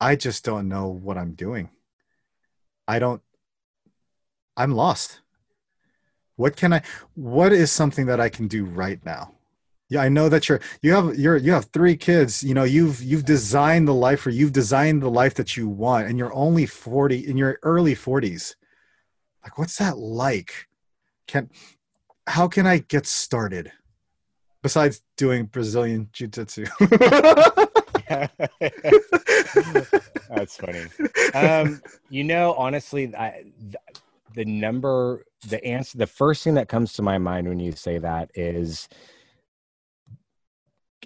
I just don't know what I'm doing. I don't, I'm lost. What can I, what is something that I can do right now? Yeah, I know that you're, you have, you're, you have three kids, you know, you've, you've designed the life or you've designed the life that you want and you're only 40 in your early 40s. Like, what's that like? Can, how can I get started? Besides doing Brazilian Jiu Jitsu. [LAUGHS] That's funny. Um, you know, honestly, I, th- the number the answer the first thing that comes to my mind when you say that is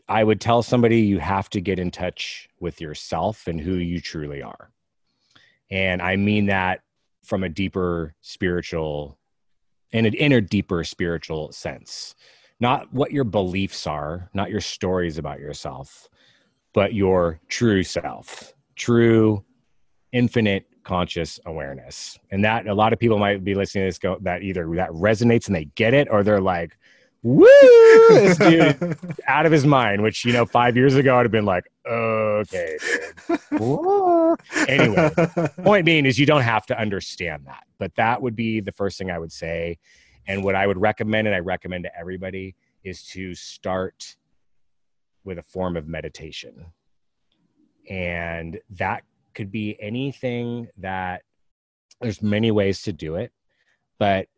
I would tell somebody you have to get in touch with yourself and who you truly are. And I mean that from a deeper spiritual in an inner deeper spiritual sense. Not what your beliefs are, not your stories about yourself, but your true self, true infinite conscious awareness. And that a lot of people might be listening to this go that either that resonates and they get it or they're like, woo, [LAUGHS] this dude out of his mind, which, you know, five years ago I'd have been like, okay. anyway, [LAUGHS] point being is you don't have to understand that, but that would be the first thing I would say. And what I would recommend, and I recommend to everybody, is to start with a form of meditation. And that could be anything that there's many ways to do it, but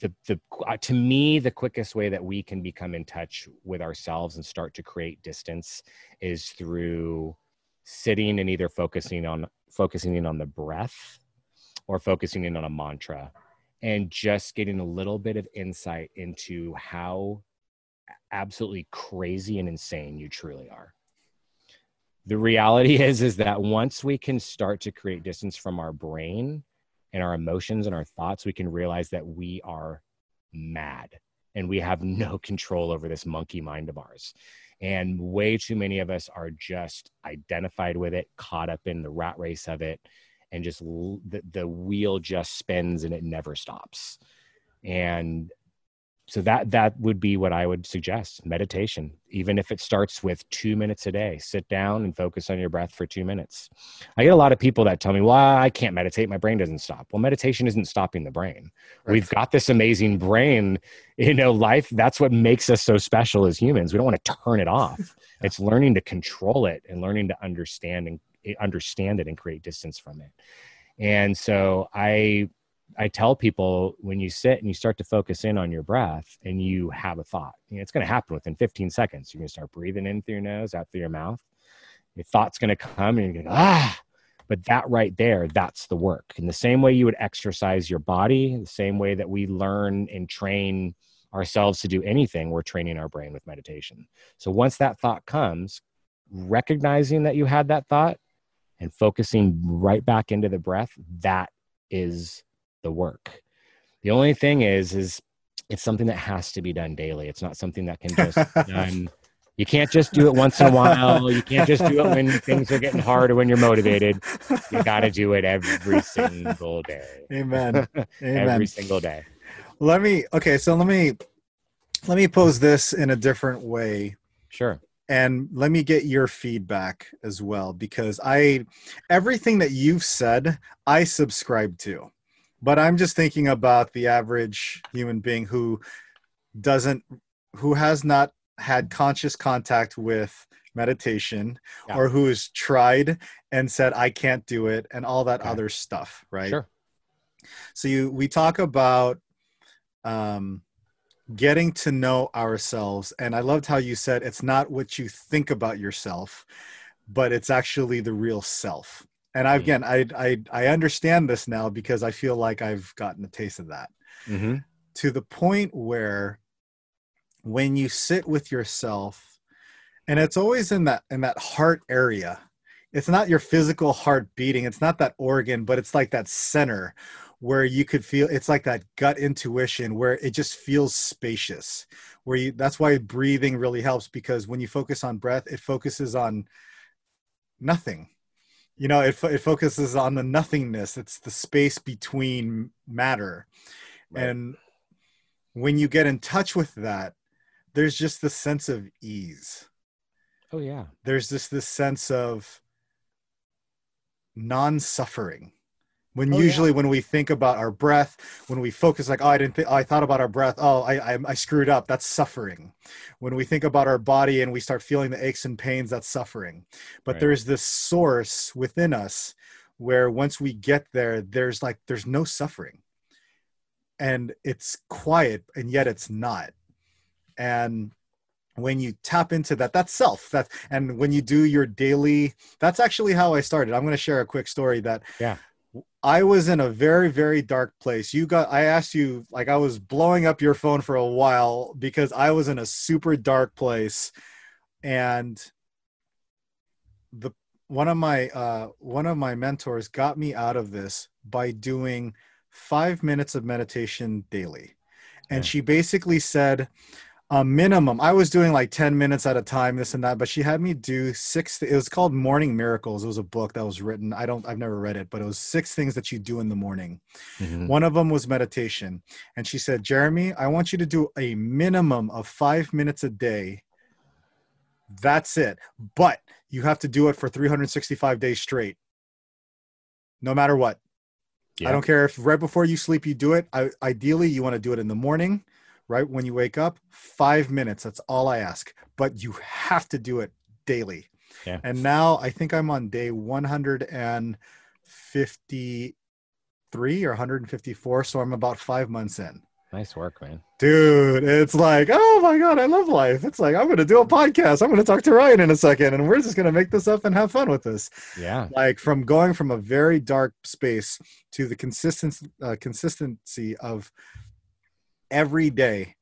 the the uh, to me the quickest way that we can become in touch with ourselves and start to create distance is through sitting and either focusing on focusing in on the breath or focusing in on a mantra and just getting a little bit of insight into how absolutely crazy and insane you truly are. The reality [LAUGHS] is is that once we can start to create distance from our brain and our emotions and our thoughts we can realize that we are mad and we have [LAUGHS] no control over this monkey mind of ours. And way too many of us are just identified with it caught up in the rat race of it and just the, the wheel just spins and it never stops. And so that that would be what i would suggest meditation. Even if it starts with two minutes a day sit down and focus on your breath for two minutes. I get a lot of people that tell me well i can't meditate. My brain doesn't stop. Well meditation isn't stopping the brain. Right. we've got this amazing brain you know life. That's what makes us so special as humans. We don't want to turn it off. [LAUGHS] It's learning to control it and learning to understand and eh, understand it and create distance from it. And so i I tell people when you sit and you start to focus in on your breath and you have a thought, you know, it's going to happen within 15 seconds. You're going to start breathing in through your nose, out through your mouth. Your thought's going to come and you're going to, ah, but that right there, that's the work. In the same way you would exercise your body, the same way that we learn and train ourselves to do anything, we're training our brain with meditation. So once that thought comes, recognizing that you had that thought and focusing right back into the breath, that is the work. The only thing is, is it's something that has to be done daily. It's not something that can just be [LAUGHS] done. You can't just do it once in a while. You can't just do it when things are getting hard or when you're motivated. You got to do it every single day. Amen. [LAUGHS] Amen. every single day. Let me okay, so let me let me pose this in a different way. Sure. And let me get your feedback as well because I everything that you've said, I subscribe to but i'm just thinking about the average human being who doesn't who has not had conscious contact with meditation yeah. or who has tried and said i can't do it and all that okay. other stuff right sure so you we talk about um getting to know ourselves and i loved how you said it's not what you think about yourself but it's actually the real self and I, mm-hmm. again I, I i understand this now because i feel like i've gotten a taste of that mm-hmm. to the point where when you sit with yourself and it's always in that in that heart area it's not your physical heart beating it's not that organ but it's like that center where you could feel it's like that gut intuition where it just feels spacious where you that's why breathing really helps because when you focus on breath it focuses on nothing you know it, it focuses on the nothingness. It's the space between matter. Right. and when you get in touch with that there's just this sense of ease. Oh yeah. There's just this sense of non-suffering when oh, usually yeah. when we think about our breath when we focus like oh i didn't oh, i thought about our breath. Oh I, I, I screwed up. That's suffering. When we think about our body and we start feeling the aches and pains that's suffering. But right. there's this source within us where once we get there there's like there's no suffering. And it's quiet and yet it's not. And when you tap into that that's self. That and when you do your daily that's actually how i started. I'm going to share a quick story that yeah I was in a very, very dark place. You got, I asked you, like, I was blowing up your phone for a while because I was in a super dark place. And the, one of my, uh, one of my mentors got me out of this by doing five minutes of meditation daily. And Yeah. she basically said, a minimum. I was doing like 10 minutes at a time, this and that, but she had me do six. It was called Morning Miracles. It was a book that was written. I don't, I've never read it, but it was six things that you do in the morning. Mhm. One of them was meditation. And she said, Jeremy, I want you to do a minimum of five minutes a day. That's it. But you have to do it for 365 days straight, no matter what. Yeah. I don't care if right before you sleep you do it. I, ideally, you want to do it in the morning, right when you wake up. Five minutes. That's all I ask. But you have to do it daily. Yeah. And now I think I'm on day 153 or 154. So I'm about five months in. Nice work, man. Dude, it's like, oh my God, I love life. It's like, I'm going to do a podcast. I'm going to talk to Ryan in a second, and we're just going to make this up and have fun with this Yeah. like from going from a very dark space to the consistency uh, consistency of every day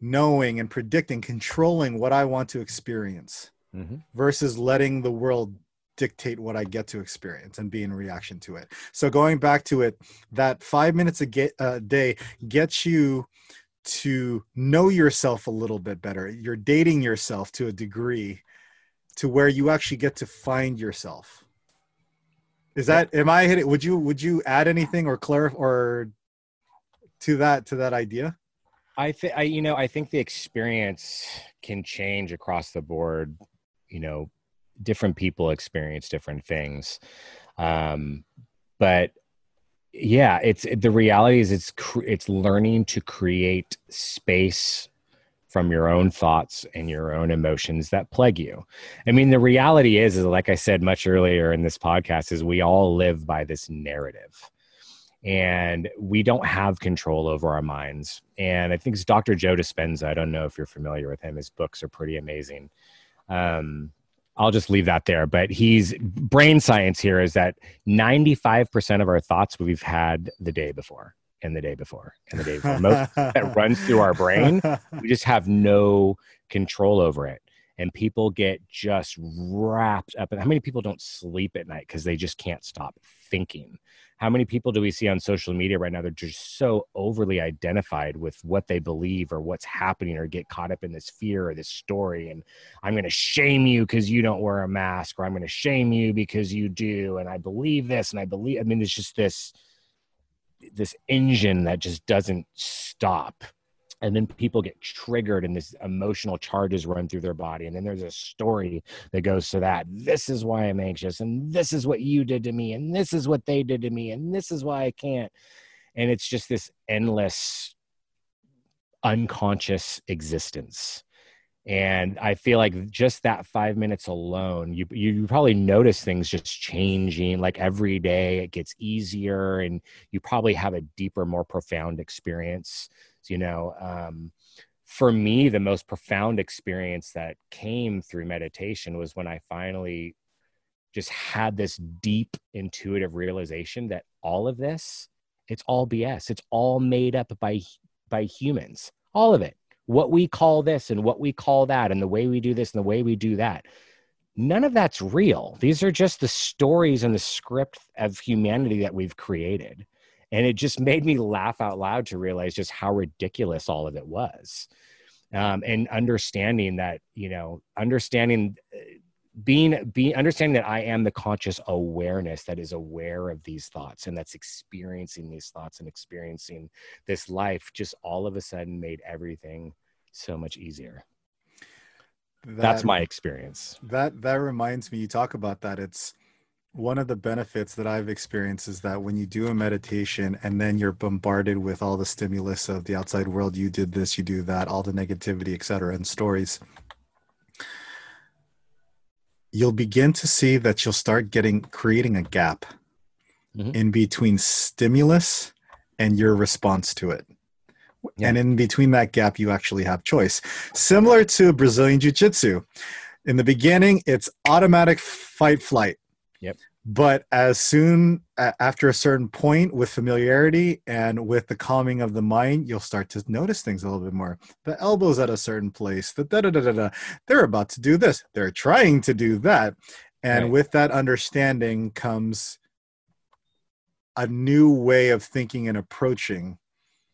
knowing and predicting controlling what i want to experience hmm versus letting the world dictate what i get to experience and be in reaction to it. So going back to it that five minutes a get, uh, day gets you to know yourself a little bit better. You're dating yourself to a degree to where you actually get to find yourself. Is that am i hitting would you would you add anything or clarify or to that to that idea I think I, you know, I think the experience can change across the board. You know, different people experience different things, um, but yeah, it's the reality is it's it's learning to create space from your own thoughts and your own emotions that plague you. I mean, the reality is, is like I said much earlier in this podcast, is we all live by this narrative and we don't have control over our minds. And I think it's Dr. Joe Dispenza. I don't know if you're familiar with him. His books are pretty amazing. Um, I'll just leave that there. But he's brain science here is that 95% of our thoughts we've had the day before and the day before and the day before. Most that runs through our brain, we just have no control over it. And people get just wrapped up. And how many people don't sleep at night because they just can't stop thinking? How many people do we see on social media right now? They're just so overly identified with what they believe or what's happening or get caught up in this fear or this story. And I'm going to shame you because you don't wear a mask, or I'm going to shame you because you do. And I believe this and I believe, I mean, it's just this this engine that just doesn't stop and then people get triggered and this emotional charges run through their body. And then there's a story that goes to that. This is why i'm anxious and this is what you did to me and this is what they did to me and this is why i can't. And it's just this endless unconscious existence. And i feel like just that five minutes alone you you probably notice things just changing like every day it gets easier and you probably have a deeper more profound experience you know um, for me the most profound experience that came through meditation was when i finally just had this deep intuitive realization that all of this it's all bs it's all made up by by humans. All of it. What we call this and what we call that and the way we do this and the way we do that. None of that's real. These are just the stories and the script of humanity that we've created and it just made me laugh out loud to realize just how ridiculous all of it was. Um, and understanding that you know understanding uh, being being understanding that i am the conscious awareness that is aware of these thoughts and that's experiencing these thoughts and experiencing this life just all of a sudden made everything so much easier. That's my experience. That that reminds me you talk about that it's one of the benefits that i've experienced is that when you do a meditation and then you're bombarded with all the stimulus of the outside world you did this you do that all the negativity etc and stories you'll begin to see that you'll start getting creating a gap Mhm. in between stimulus and your response to it Yeah. and in between that gap you actually have choice similar to brazilian jiu-jitsu in the beginning it's automatic fight flight Yep. but as soon after a certain point with familiarity and with the calming of the mind you'll start to notice things a little bit more the elbows at a certain place the da da da da da they're about to do this they're trying to do that and right. with that understanding comes a new way of thinking and approaching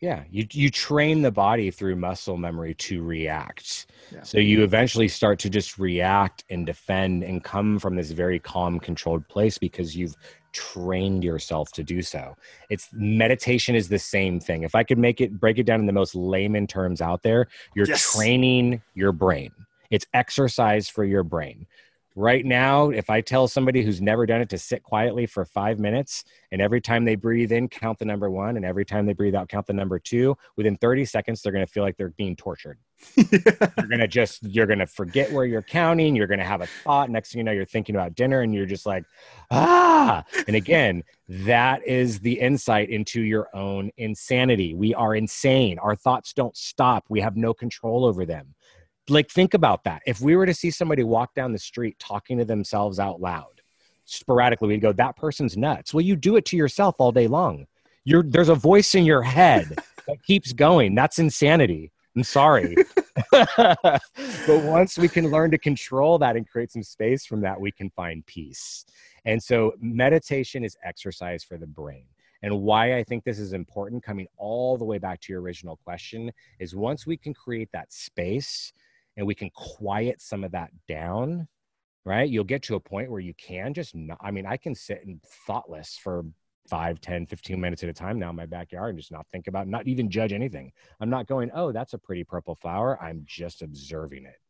yeah you you train the body through muscle memory to react. Yeah. so you eventually start to just react and defend and come from this very calm controlled place because you've trained yourself to do so. It's meditation is the same thing. If i could make it break it down in the most layman terms out there you're yes. training your brain. It's exercise for your brain right now, if I tell somebody who's never done it to sit quietly for five minutes, and every time they breathe in, count the number one, and every time they breathe out, count the number two, within 30 seconds, they're going to feel like they're being tortured. [LAUGHS] you're going to just, you're going to forget where you're counting. You're going to have a thought. Next thing you know, you're thinking about dinner, and you're just like, ah. And again, that is the insight into your own insanity. We are insane. Our thoughts don't stop, we have no control over them like think about that. If we were to see somebody walk down the street talking to themselves out loud sporadically we'd go that person's nuts. Well you do it to yourself all day long. You're there's a voice in your head [LAUGHS] that keeps going. That's insanity. I'm sorry. [LAUGHS] But once we can learn to control that and create some space from that we can find peace. And so meditation is exercise for the brain. And why I think this is important, coming all the way back to your original question, is once we can create that space and we can quiet some of that down right? You'll get to a point where you can just not, i mean i can sit and thoughtless for 5 10 15 minutes at a time now in my backyard and just not think about not even judge anything. I'm not going oh that's a pretty purple flower. I'm just observing it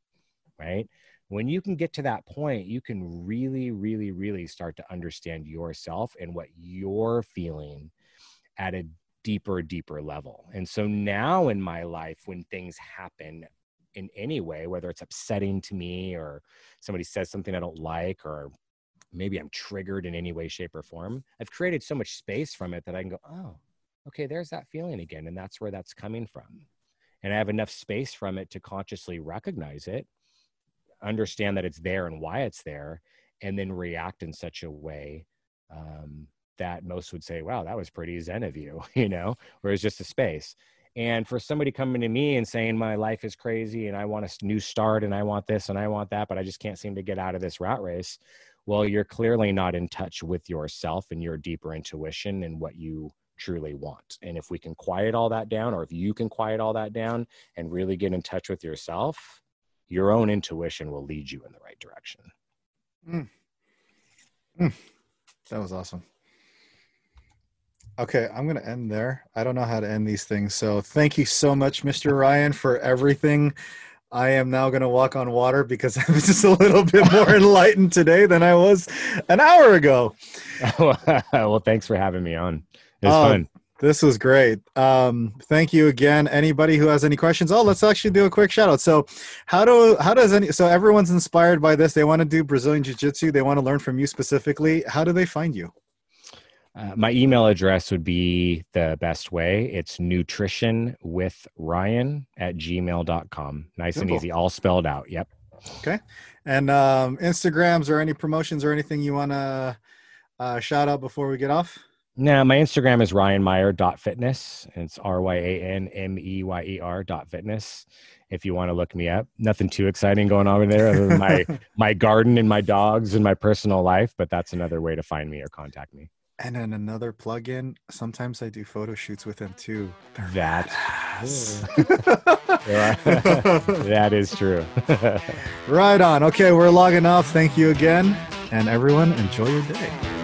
right? When you can get to that point you can really really really start to understand yourself and what you're feeling at a deeper deeper level. And so now in my life when things happen in any way, whether it's upsetting to me or somebody says something I don't like, or maybe I'm triggered in any way, shape, or form, I've created so much space from it that I can go, oh, okay, there's that feeling again. And that's where that's coming from. And I have enough space from it to consciously recognize it, understand that it's there and why it's there, and then react in such a way um, that most would say, wow, that was pretty zen of you, [LAUGHS] you know, where it's just a space. And for somebody coming to me and saying my life is crazy and I want a new start and I want this and I want that, but I just can't seem to get out of this rat race. Well, you're clearly not in touch with yourself and your deeper intuition and what you truly want. And if we can quiet all that down, or if you can quiet all that down and really get in touch with yourself, your own intuition will lead you in the right direction. Mm. Mm. That was awesome. Okay, I'm going to end there. I don't know how to end these things. So thank you so much, Mr. Ryan, for everything. I am now going to walk on water because [LAUGHS] I'm just a little bit more [LAUGHS] enlightened today than I was an hour ago. [LAUGHS] well, thanks for having me on. It was oh, fun. This was great. Um, thank you again. Anybody who has any questions? Oh, let's actually do a quick shout out. So, how do how does any so everyone's inspired by this? They want to do Brazilian Jiu Jitsu. They want to learn from you specifically. How do they find you? Uh, my email address would be the best way. It's nutrition with Ryan at gmail.com. Nice Simple. and easy, all spelled out. Yep. Okay. And um, Instagrams or any promotions or anything you want to uh, shout out before we get off? No, my Instagram is ryanmeyer.fitness. It's R Y A N M E Y E R dot fitness. If you want to look me up, nothing too exciting going on over there other than my, [LAUGHS] my garden and my dogs and my personal life, but that's another way to find me or contact me. And then another plugin. Sometimes I do photo shoots with them too. They're That [LAUGHS] that is true. [LAUGHS] right on. Okay, we're logging off. Thank you again, and everyone, enjoy your day.